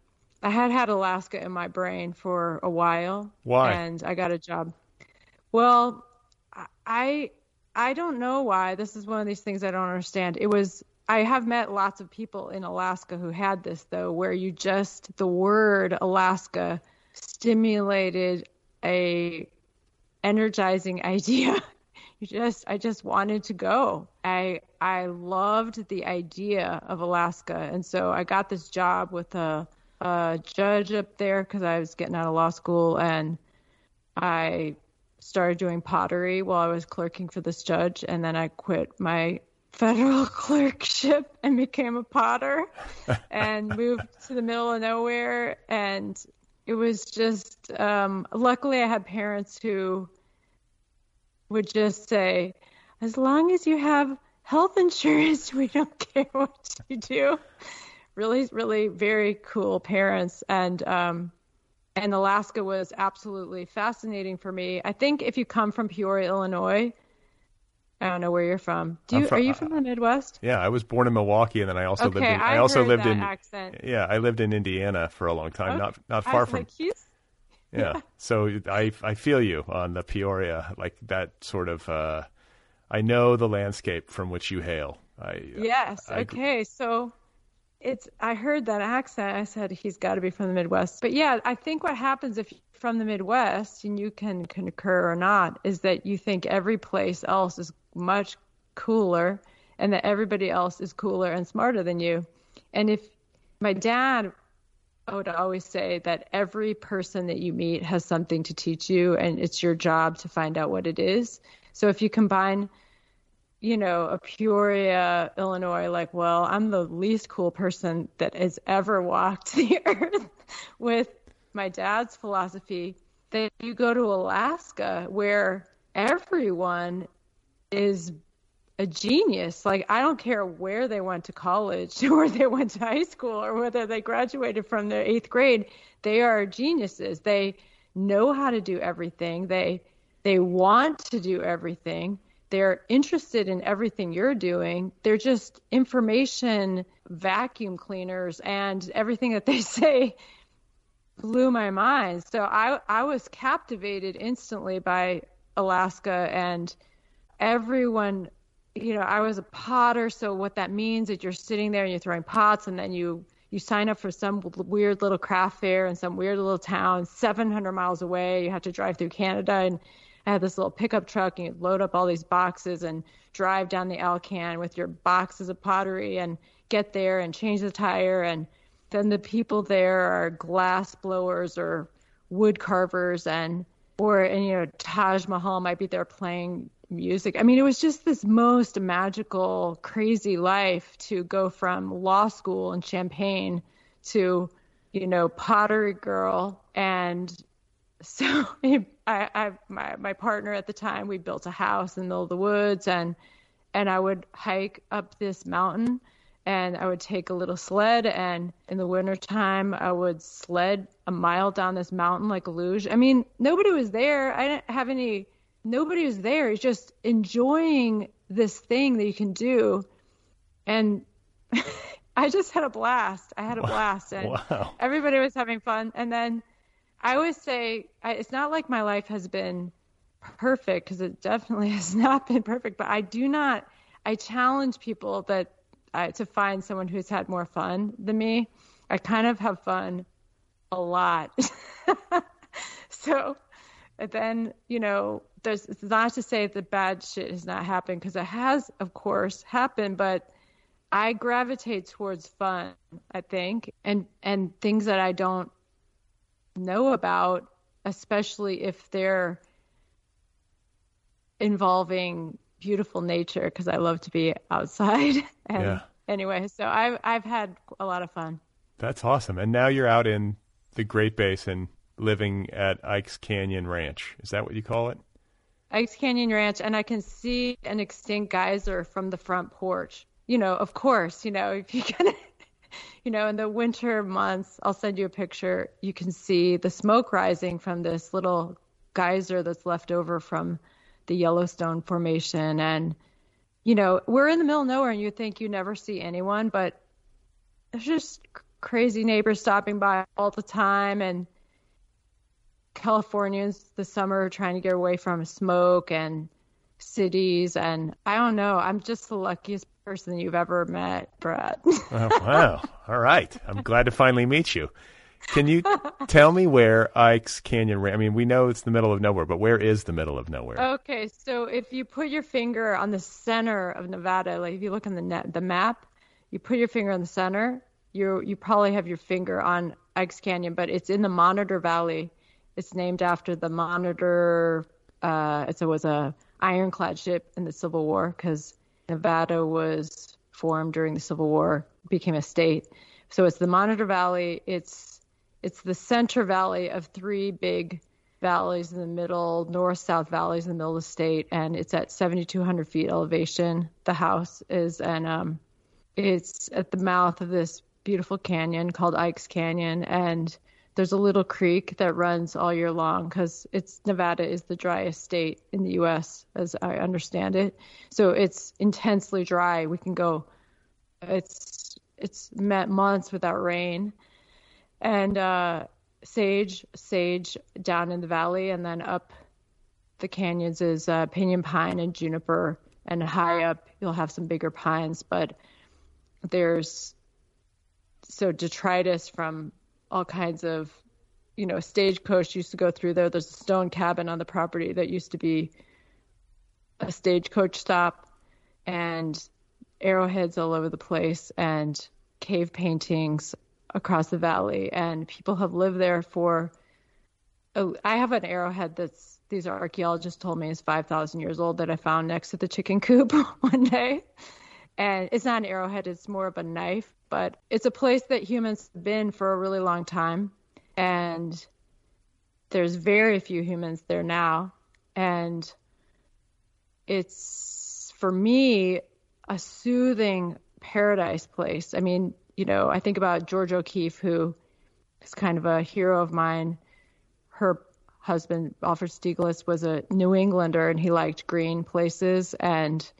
I had had Alaska in my brain for a while. Why? And I got a job. Well, I I don't know why. This is one of these things I don't understand. It was I have met lots of people in Alaska who had this though, where you just the word Alaska stimulated a energizing idea you just I just wanted to go. I I loved the idea of Alaska, and so I got this job with a, a judge up there because I was getting out of law school, and I started doing pottery while I was clerking for this judge, and then I quit my federal clerkship and became a potter and moved to the middle of nowhere and it was just um luckily I had parents who would just say, as long as you have health insurance, we don't care what you do. Really, really very cool parents. And, um, and Alaska was absolutely fascinating for me. I think if you come from Peoria, Illinois, I don't know where you're from. Do you from, are you from the Midwest? Yeah, I was born in Milwaukee, and then I also okay, lived in. I, I also lived in. Accent. Yeah, I lived in Indiana for a long time, okay. not not far from. Like, yeah. So I I feel you on the Peoria, like that sort of. Uh, I know the landscape from which you hail. I, yes. I, okay. So it's. I heard that accent. I said he's got to be from the Midwest. But yeah, I think what happens if you're from the Midwest, and you can concur or not, is that you think every place else is much cooler, and that everybody else is cooler and smarter than you. And if my dad I would always say that every person that you meet has something to teach you, and it's your job to find out what it is. So if you combine, you know, a Peoria, Illinois, like, well, I'm the least cool person that has ever walked the earth with my dad's philosophy, then you go to Alaska where everyone is a genius. Like I don't care where they went to college or they went to high school or whether they graduated from their eighth grade, they are geniuses. They know how to do everything. They they want to do everything. They're interested in everything you're doing. They're just information vacuum cleaners and everything that they say blew my mind. So I I was captivated instantly by Alaska and everyone you know, I was a potter, so what that means is you're sitting there and you're throwing pots and then you you sign up for some weird little craft fair in some weird little town 700 miles away. You have to drive through Canada and I had this little pickup truck and you load up all these boxes and drive down the Alcan with your boxes of pottery and get there and change the tire and then the people there are glass blowers or wood carvers and or and you know Taj Mahal might be there playing music. I mean, it was just this most magical, crazy life to go from law school in Champaign to, you know, pottery girl. And so I, I, my, my partner at the time, we built a house in the middle of the woods and, and I would hike up this mountain and I would take a little sled and in the wintertime I would sled a mile down this mountain like a luge. I mean, nobody was there. I didn't have any nobody was there. It's just enjoying this thing that you can do. And I just had a blast. I had a blast. And wow. everybody was having fun. And then I always say, I, it's not like my life has been perfect because it definitely has not been perfect, but I do not, I challenge people that uh, to find someone who's had more fun than me. I kind of have fun a lot. so then, you know, there's it's not to say that bad shit has not happened because it has, of course, happened, but I gravitate towards fun, I think, and and things that I don't know about, especially if they're involving beautiful nature because I love to be outside. and yeah. anyway, so I've I've had a lot of fun. That's awesome. And now you're out in the Great Basin living at Ike's Canyon Ranch. Is that what you call it? Ike's Canyon Ranch, and I can see an extinct geyser from the front porch. You know, of course, you know, if you can, you know, in the winter months, I'll send you a picture. You can see the smoke rising from this little geyser that's left over from the Yellowstone Formation. And, you know, we're in the middle of nowhere, and you think you never see anyone, but there's just crazy neighbors stopping by all the time. And, Californians this summer trying to get away from smoke and cities. And I don't know, I'm just the luckiest person you've ever met, Brett. oh, wow. All right. I'm glad to finally meet you. Can you tell me where Ike's Canyon? Ran? I mean, we know it's the middle of nowhere, but where is the middle of nowhere? Okay, so if you put your finger on the center of Nevada, like if you look on the net, the map, you put your finger on the center, you you probably have your finger on Ike's Canyon, but it's in the Monitor Valley. It's named after the Monitor. Uh, it was a ironclad ship in the Civil War because Nevada was formed during the Civil War, became a state. So it's the Monitor Valley. It's it's the center valley of three big valleys in the middle, north-south valleys in the middle of the state, and it's at 7,200 feet elevation. The house is, and um, it's at the mouth of this beautiful canyon called Ike's Canyon, and there's a little creek that runs all year long because it's Nevada is the driest state in the U.S. as I understand it. So it's intensely dry. We can go. It's it's months without rain, and uh, sage sage down in the valley, and then up the canyons is uh, pinyon pine and juniper, and high up you'll have some bigger pines, but there's so detritus from all kinds of, you know, stagecoach used to go through there. There's a stone cabin on the property that used to be a stagecoach stop and arrowheads all over the place and cave paintings across the valley. And people have lived there for. Oh, I have an arrowhead that's these archaeologists told me is 5,000 years old that I found next to the chicken coop one day. And it's not an arrowhead, it's more of a knife but it's a place that humans have been for a really long time and there's very few humans there now and it's for me a soothing paradise place. I mean, you know, I think about Georgia O'Keeffe, who is kind of a hero of mine. Her husband, Alfred Stieglitz, was a New Englander and he liked green places and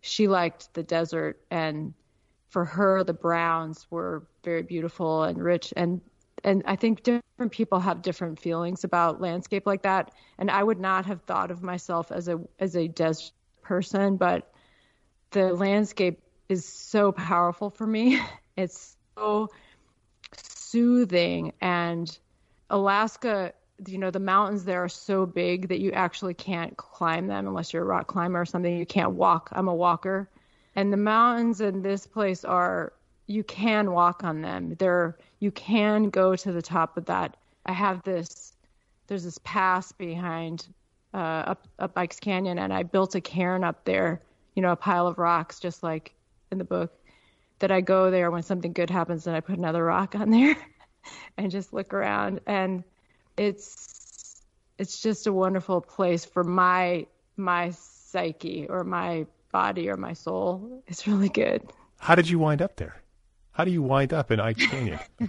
she liked the desert. And for her, the browns were very beautiful and rich. And and I think different people have different feelings about landscape like that. And I would not have thought of myself as a as a desert person, but the landscape is so powerful for me. It's so soothing and Alaska, you know, the mountains there are so big that you actually can't climb them unless you're a rock climber or something. You can't walk. I'm a walker. And the mountains in this place are you can walk on them. There you can go to the top of that. I have this there's this pass behind uh, up up Ike's Canyon and I built a cairn up there, you know, a pile of rocks just like in the book that I go there when something good happens and I put another rock on there and just look around and it's it's just a wonderful place for my my psyche or my body or my soul. It's really good. How did you wind up there? How do you wind up in Ike's Canyon?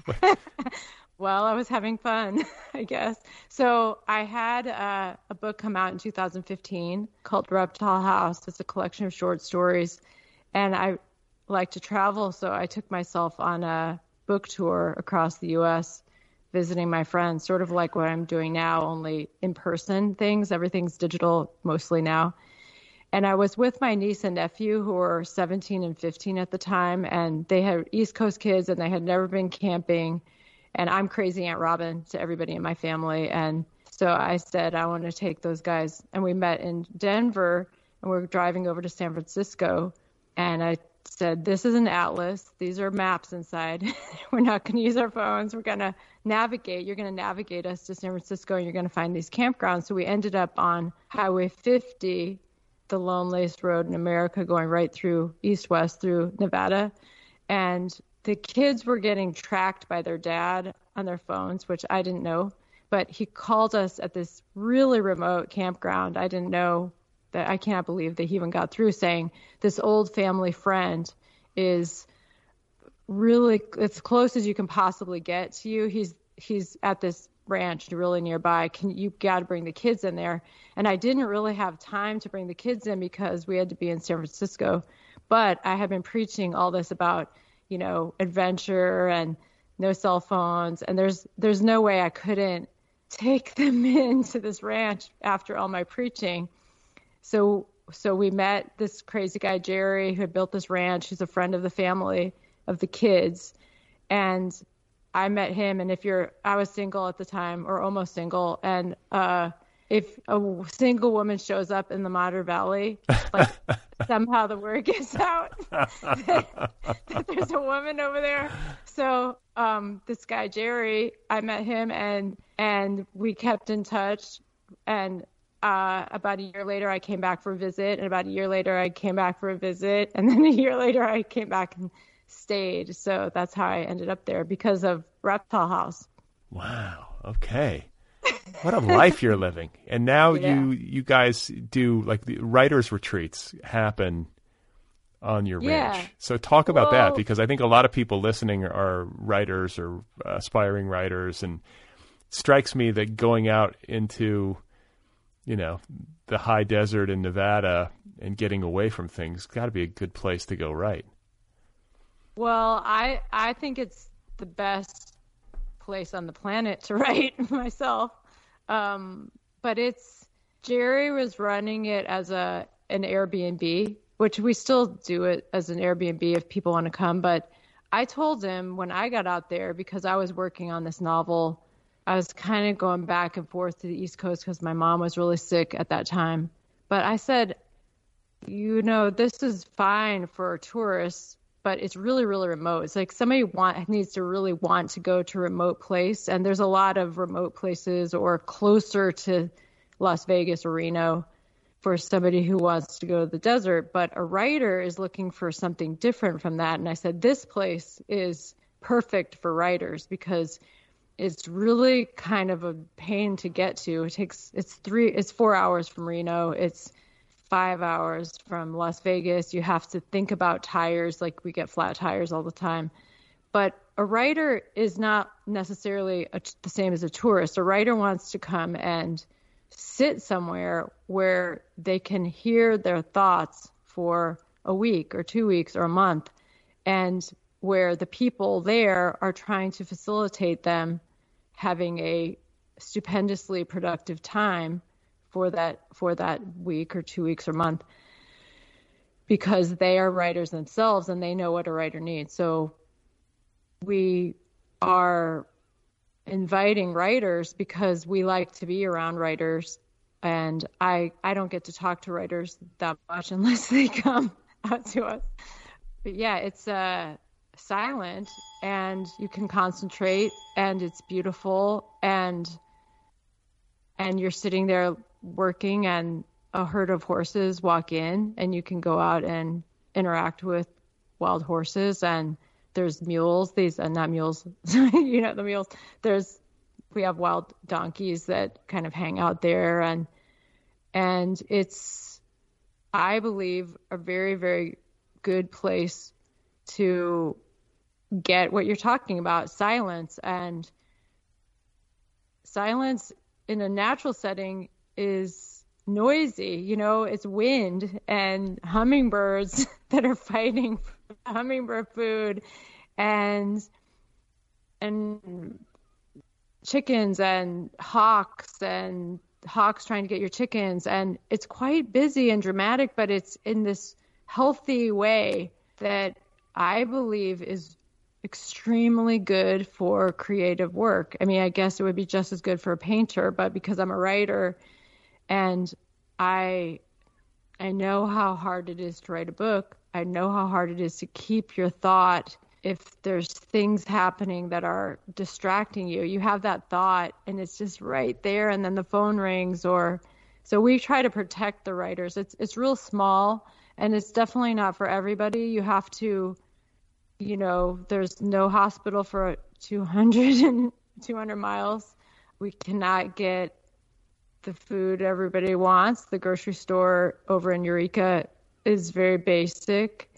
well, I was having fun, I guess. So I had uh, a book come out in 2015 called Reptile House. It's a collection of short stories, and I like to travel, so I took myself on a book tour across the U.S. visiting my friends, sort of like what I'm doing now, only in person things. Everything's digital mostly now. And I was with my niece and nephew who were 17 and 15 at the time, and they had East Coast kids and they had never been camping. And I'm crazy Aunt Robin to everybody in my family. And so I said, I want to take those guys. And we met in Denver and we we're driving over to San Francisco. And I said, This is an atlas. These are maps inside. we're not going to use our phones. We're going to navigate. You're going to navigate us to San Francisco and you're going to find these campgrounds. So we ended up on Highway 50, the loneliest road in America, going right through east west through Nevada. And the kids were getting tracked by their dad on their phones, which I didn't know. But he called us at this really remote campground. I didn't know that I can't believe that he even got through saying this old family friend is really as close as you can possibly get to you. He's he's at this ranch really nearby. Can you got to bring the kids in there? And I didn't really have time to bring the kids in because we had to be in San Francisco. But I had been preaching all this about, you know, adventure and no cell phones and there's there's no way I couldn't take them into this ranch after all my preaching. So so we met this crazy guy Jerry who had built this ranch. He's a friend of the family of the kids, and I met him. And if you're, I was single at the time or almost single, and uh, if a single woman shows up in the Monitor Valley, like somehow the word gets out that, that, there's a woman over there. So um, this guy Jerry, I met him and and we kept in touch. And uh, about a year later, I came back for a visit, and about a year later, I came back for a visit, and then a year later, I came back and stayed. So that's how I ended up there because of Reptile House. Wow. Okay. What a life you're living. And now yeah. you you guys do like the writers retreats happen on your yeah. ranch. So talk about well, that because I think a lot of people listening are writers or aspiring writers and strikes me that going out into you know, the high desert in Nevada and getting away from things got to be a good place to go write. Well, I I think it's the best place on the planet to write myself. Um, but it's Jerry was running it as a an Airbnb, which we still do it as an Airbnb if people want to come. But I told him when I got out there because I was working on this novel I was kind of going back and forth to the East Coast because my mom was really sick at that time. But I said, you know, this is fine for tourists, but it's really, really remote. It's like somebody want needs to really want to go to a remote place, and there's a lot of remote places or closer to Las Vegas or Reno for somebody who wants to go to the desert. But a writer is looking for something different from that. And I said, this place is perfect for writers because it's really kind of a pain to get to. It takes it's three it's four hours from Reno. It's five hours from Las Vegas. You have to think about tires, like we get flat tires all the time. But a writer is not necessarily a, the same as a tourist. A writer wants to come and sit somewhere where they can hear their thoughts for a week or two weeks or a month, and where the people there are trying to facilitate them having a stupendously productive time for that for that week or two weeks or month because they are writers themselves and they know what a writer needs. So we are inviting writers because we like to be around writers and I I don't get to talk to writers that much unless they come out to us. But yeah, it's uh silent and you can concentrate and it's beautiful and and you're sitting there working and a herd of horses walk in and you can go out and interact with wild horses and there's mules these uh, not mules you know the mules. There's we have wild donkeys that kind of hang out there and and it's i believe a very very good place to get what you're talking about silence. And silence in a natural setting is noisy. You know, it's wind and hummingbirds that are fighting for hummingbird food and and chickens and hawks and hawks trying to get your chickens and it's quite busy and dramatic but it's in this healthy way that I believe is extremely good for creative work. I mean, I guess it would be just as good for a painter, but because I'm a writer and I I know how hard it is to write a book. I know how hard it is to keep your thought if there's things happening that are distracting you. You have that thought and it's just right there and then the phone rings or so we try to protect the writers. It's it's real small and it's definitely not for everybody. You have to you know, there's no hospital for 200 and 200 miles. We cannot get the food everybody wants. The grocery store over in Eureka is very basic,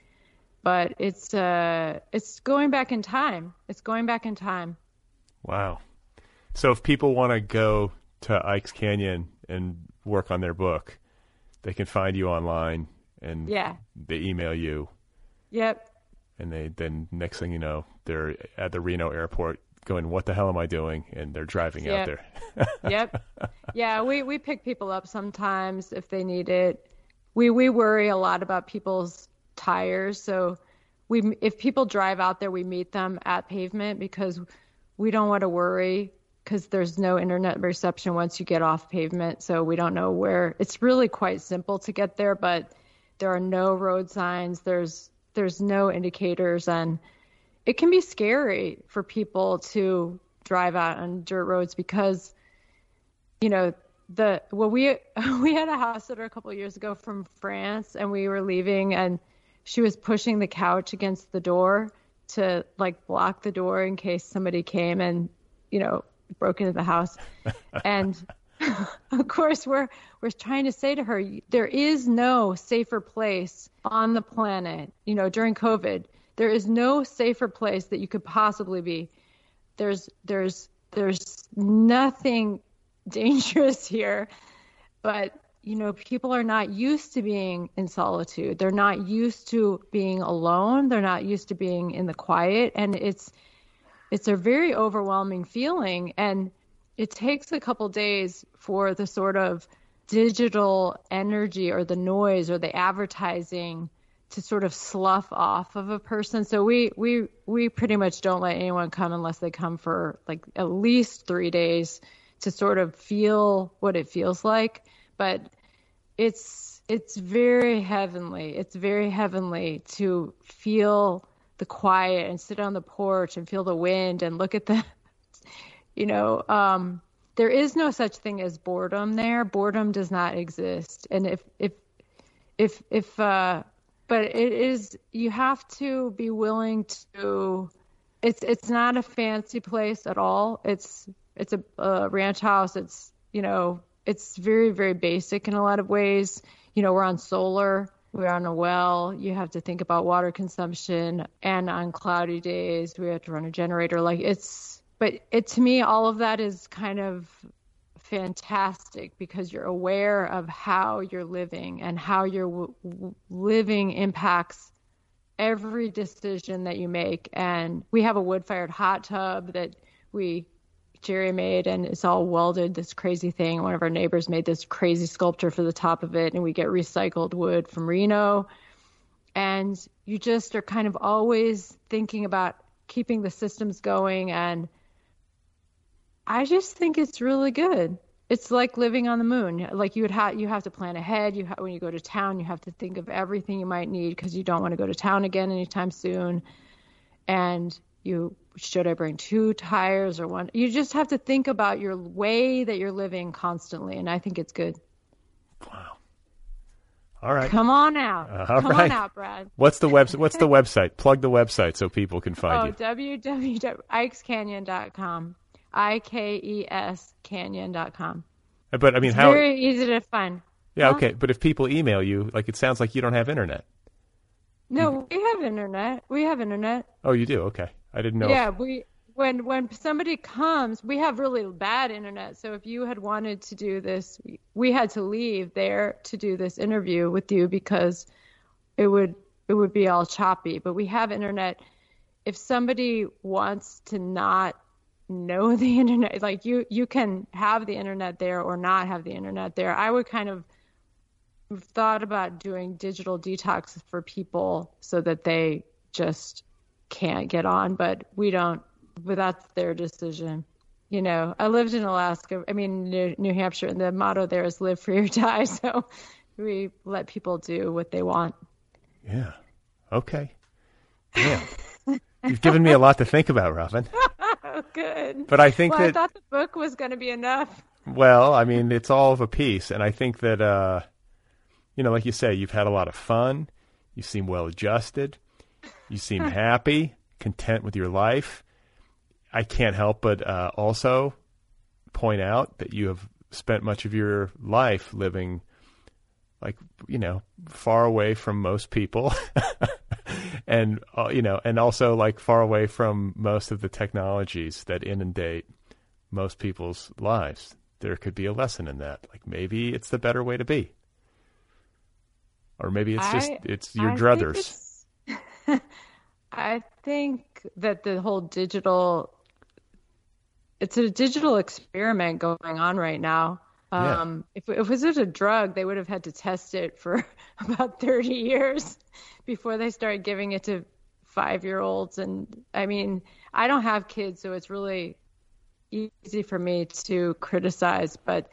but it's uh it's going back in time. It's going back in time. Wow. So if people want to go to Ike's Canyon and work on their book, they can find you online and yeah. they email you. Yep and they then next thing you know they're at the Reno airport going what the hell am I doing and they're driving yep. out there. yep. Yeah, we we pick people up sometimes if they need it. We we worry a lot about people's tires, so we if people drive out there we meet them at pavement because we don't want to worry because there's no internet reception once you get off pavement, so we don't know where. It's really quite simple to get there, but there are no road signs. There's there's no indicators and it can be scary for people to drive out on dirt roads because you know the well we we had a house sitter a couple of years ago from France and we were leaving and she was pushing the couch against the door to like block the door in case somebody came and you know broke into the house. And of course we're we're trying to say to her there is no safer place on the planet you know during covid there is no safer place that you could possibly be. There's there's there's nothing dangerous here. But you know people are not used to being in solitude. They're not used to being alone. They're not used to being in the quiet. And it's it's a very overwhelming feeling. And it takes a couple days for the sort of digital energy or the noise or the advertising to sort of slough off of a person. So we we we pretty much don't let anyone come unless they come for like at least 3 days to sort of feel what it feels like, but it's it's very heavenly. It's very heavenly to feel the quiet and sit on the porch and feel the wind and look at the you know, um, there is no such thing as boredom there. Boredom does not exist. And if, if, if, if, uh, but it is, you have to be willing to, it's, it's not a fancy place at all. It's, it's a, a ranch house. It's, you know, it's very, very basic in a lot of ways. you know, we're on solar, we're on a well, you have to think about water consumption. And on cloudy days, we have to run a generator. Like it's, but it to me, all of that is kind of fantastic because you're aware of how you're living and how your w- living impacts every decision that you make. And we have a wood fired hot tub that we Jerry made, and it's all welded. This crazy thing. One of our neighbors made this crazy sculpture for the top of it, and we get recycled wood from Reno. And you just are kind of always thinking about keeping the systems going. And I just think it's really good. It's like living on the moon. Like you would have, you have to plan ahead. You ha- when you go to town, you have to think of everything you might need because you don't want to go to town again anytime soon. And you should I bring two tires or one? You just have to think about your way that you're living constantly, and I think it's good. Wow. All right. Come on out. Uh, Come right. on out, Brad. What's the website? What's the website? Plug the website so people can find oh, you. www.ikescanyon.com. I K E S Canyon.com. But I mean, It's how? very easy to find. yeah, okay. But if people email you, like it sounds like you don't have internet. No, we have internet. We have internet. Oh, you do. Okay, I didn't know. Yeah, we when when somebody comes, we have really bad internet. So if you had wanted to do this, we had to leave there to do this interview with you because it would it would be all choppy. But we have internet. If somebody wants to not know the internet, like you you can have the internet there or not have the internet there. I would kind of thought about doing digital detox for people so that they just can't get on, but we don't. But that's their decision. You know, I lived in Alaska. I mean, New, New Hampshire, and the motto there is "live free or die." So we let people do what they want. Yeah. Okay. Yeah. You've given me a lot to think about, Robin. Good. But I think well, I thought the book was going to be enough. well, I mean, it's all of a piece, and I think that uh, you know, like you say, you've had a lot of fun. You seem well adjusted. You seem happy, content with your life. I can't help but uh, also point out that you have spent much of your life living like you know far away from most people and uh, you know and also like far away from most of the technologies that inundate most people's lives there could be a lesson in that. Like maybe it's the better way to be. Or maybe it's just it's your I think it's- I think that the whole digital it's a digital experiment going on right now. Yeah. Um, if, if it was a drug, they would have had to test it for about 30 years before they started giving it to five year olds. And I mean, I don't have kids, so it's really easy for me to criticize, but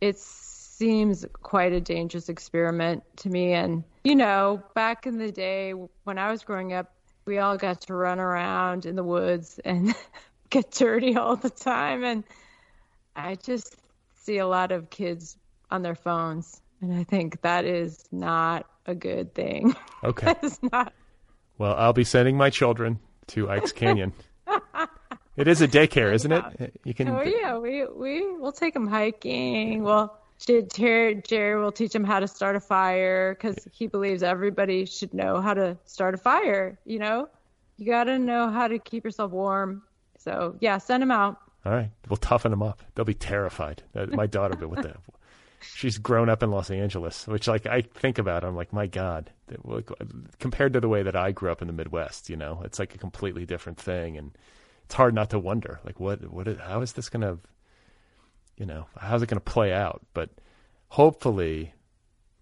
it seems quite a dangerous experiment to me. And, you know, back in the day when I was growing up, we all got to run around in the woods and get dirty all the time. And I just see a lot of kids on their phones. And I think that is not a good thing. okay that is not. well i'll be sending my children to ike's canyon it is a daycare isn't it you can Oh yeah, we we we'll take them hiking. Well, Jerry Jerry will teach him how to start a fire because he believes everybody should know how to start a fire. You know, you got to know how to keep yourself warm. So yeah, send him out. All right, we'll toughen them up. They'll be terrified. Uh, My daughter, but what the? She's grown up in Los Angeles, which like I think about. I'm like, my God, compared to the way that I grew up in the Midwest, you know, it's like a completely different thing, and it's hard not to wonder, like, what, what, is, how is this gonna, you know, how's it gonna play out? But hopefully,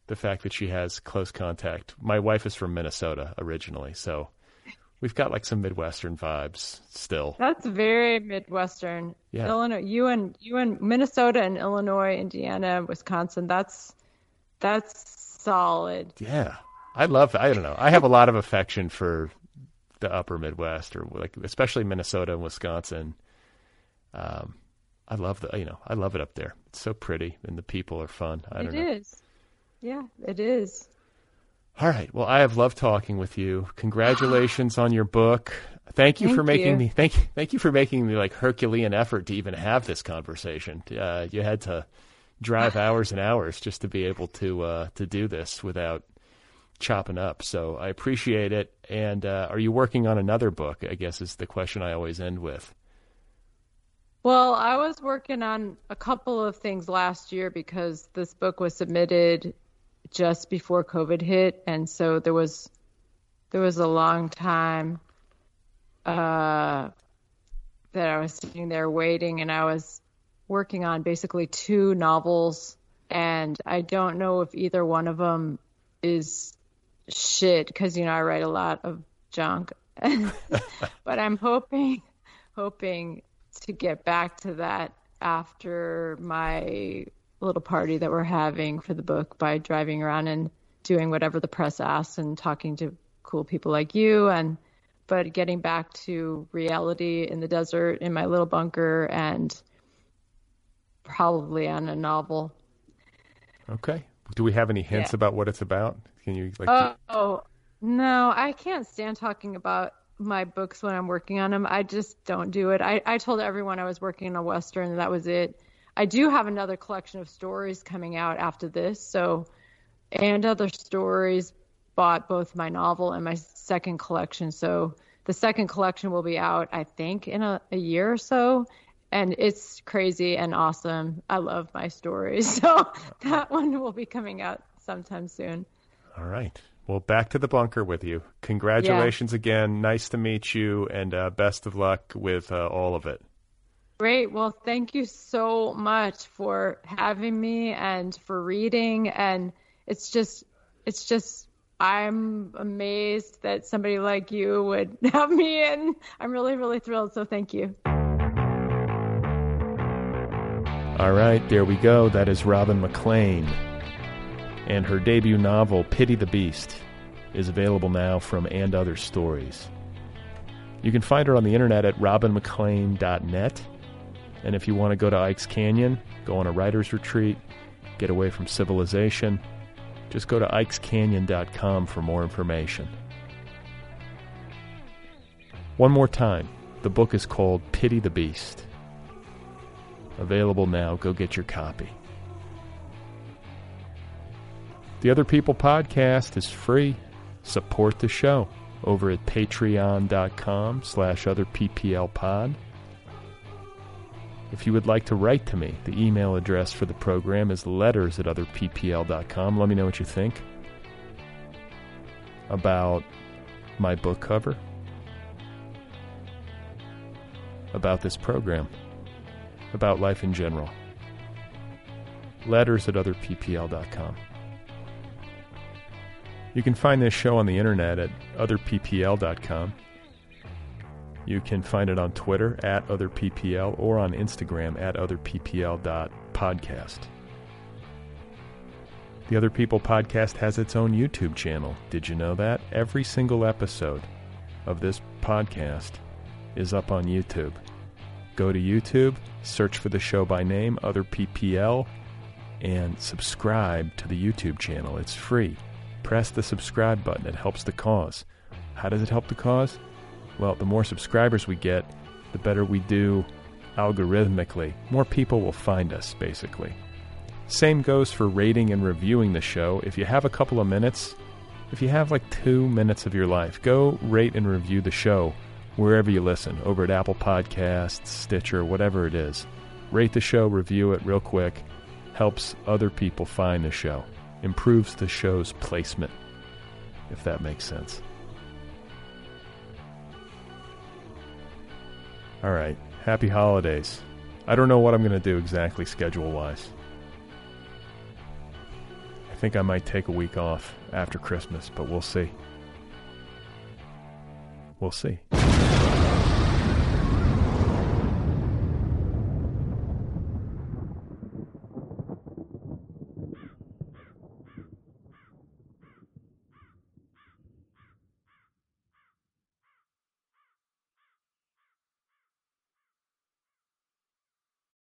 the fact that she has close contact. My wife is from Minnesota originally, so we've got like some Midwestern vibes still. That's very Midwestern. Yeah. Illinois, you and you and Minnesota and Illinois, Indiana, Wisconsin. That's that's solid. Yeah, I love. I don't know. I have a lot of affection for the Upper Midwest, or like especially Minnesota and Wisconsin. Um, I love the. You know, I love it up there. It's so pretty, and the people are fun. I It don't know. is. Yeah, it is. All right. Well, I have loved talking with you. Congratulations on your book. Thank you Thank for making you. me thank you thank you for making the like Herculean effort to even have this conversation. Uh, you had to drive hours and hours just to be able to uh, to do this without chopping up. So I appreciate it. And uh, are you working on another book? I guess is the question I always end with. Well, I was working on a couple of things last year because this book was submitted just before COVID hit, and so there was there was a long time uh, that I was sitting there waiting, and I was working on basically two novels, and I don't know if either one of them is shit because you know I write a lot of junk, but I'm hoping hoping to get back to that after my little party that we're having for the book by driving around and doing whatever the press asks and talking to cool people like you and but getting back to reality in the desert in my little bunker and probably on a novel. Okay. Do we have any hints yeah. about what it's about? Can you like? Oh, oh no, I can't stand talking about my books when I'm working on them. I just don't do it. I, I told everyone I was working on a western, and that was it. I do have another collection of stories coming out after this, so and other stories bought both my novel and my second collection. So the second collection will be out, I think, in a, a year or so. And it's crazy and awesome. I love my stories. So that one will be coming out sometime soon. All right. Well, back to the bunker with you. Congratulations yeah. again. Nice to meet you, and uh, best of luck with uh, all of it. Great. Well, thank you so much for having me and for reading. And it's just, it's just, I'm amazed that somebody like you would have me, in. I'm really, really thrilled. So thank you. All right, there we go. That is Robin McLean and her debut novel, Pity the Beast, is available now from And Other Stories. You can find her on the internet at robinmclean.net. And if you want to go to Ike's Canyon, go on a writer's retreat, get away from civilization, just go to ikescanyon.com for more information. One more time, the book is called Pity the Beast. Available now. Go get your copy. The Other People podcast is free. Support the show over at patreon.com slash otherpplpod. If you would like to write to me, the email address for the program is letters at otherppl.com. Let me know what you think about my book cover, about this program, about life in general. Letters at otherppl.com. You can find this show on the internet at otherppl.com. You can find it on Twitter at otherppl or on Instagram at otherppl.podcast. The Other People podcast has its own YouTube channel. Did you know that? Every single episode of this podcast is up on YouTube. Go to YouTube, search for the show by name, Other PPL, and subscribe to the YouTube channel. It's free press the subscribe button. It helps the cause. How does it help the cause? Well, the more subscribers we get, the better we do algorithmically. More people will find us, basically. Same goes for rating and reviewing the show. If you have a couple of minutes, if you have like two minutes of your life, go rate and review the show wherever you listen, over at Apple Podcasts, Stitcher, whatever it is. Rate the show, review it real quick. Helps other people find the show improves the show's placement, if that makes sense. All right, happy holidays. I don't know what I'm going to do exactly schedule wise. I think I might take a week off after Christmas, but we'll see. We'll see.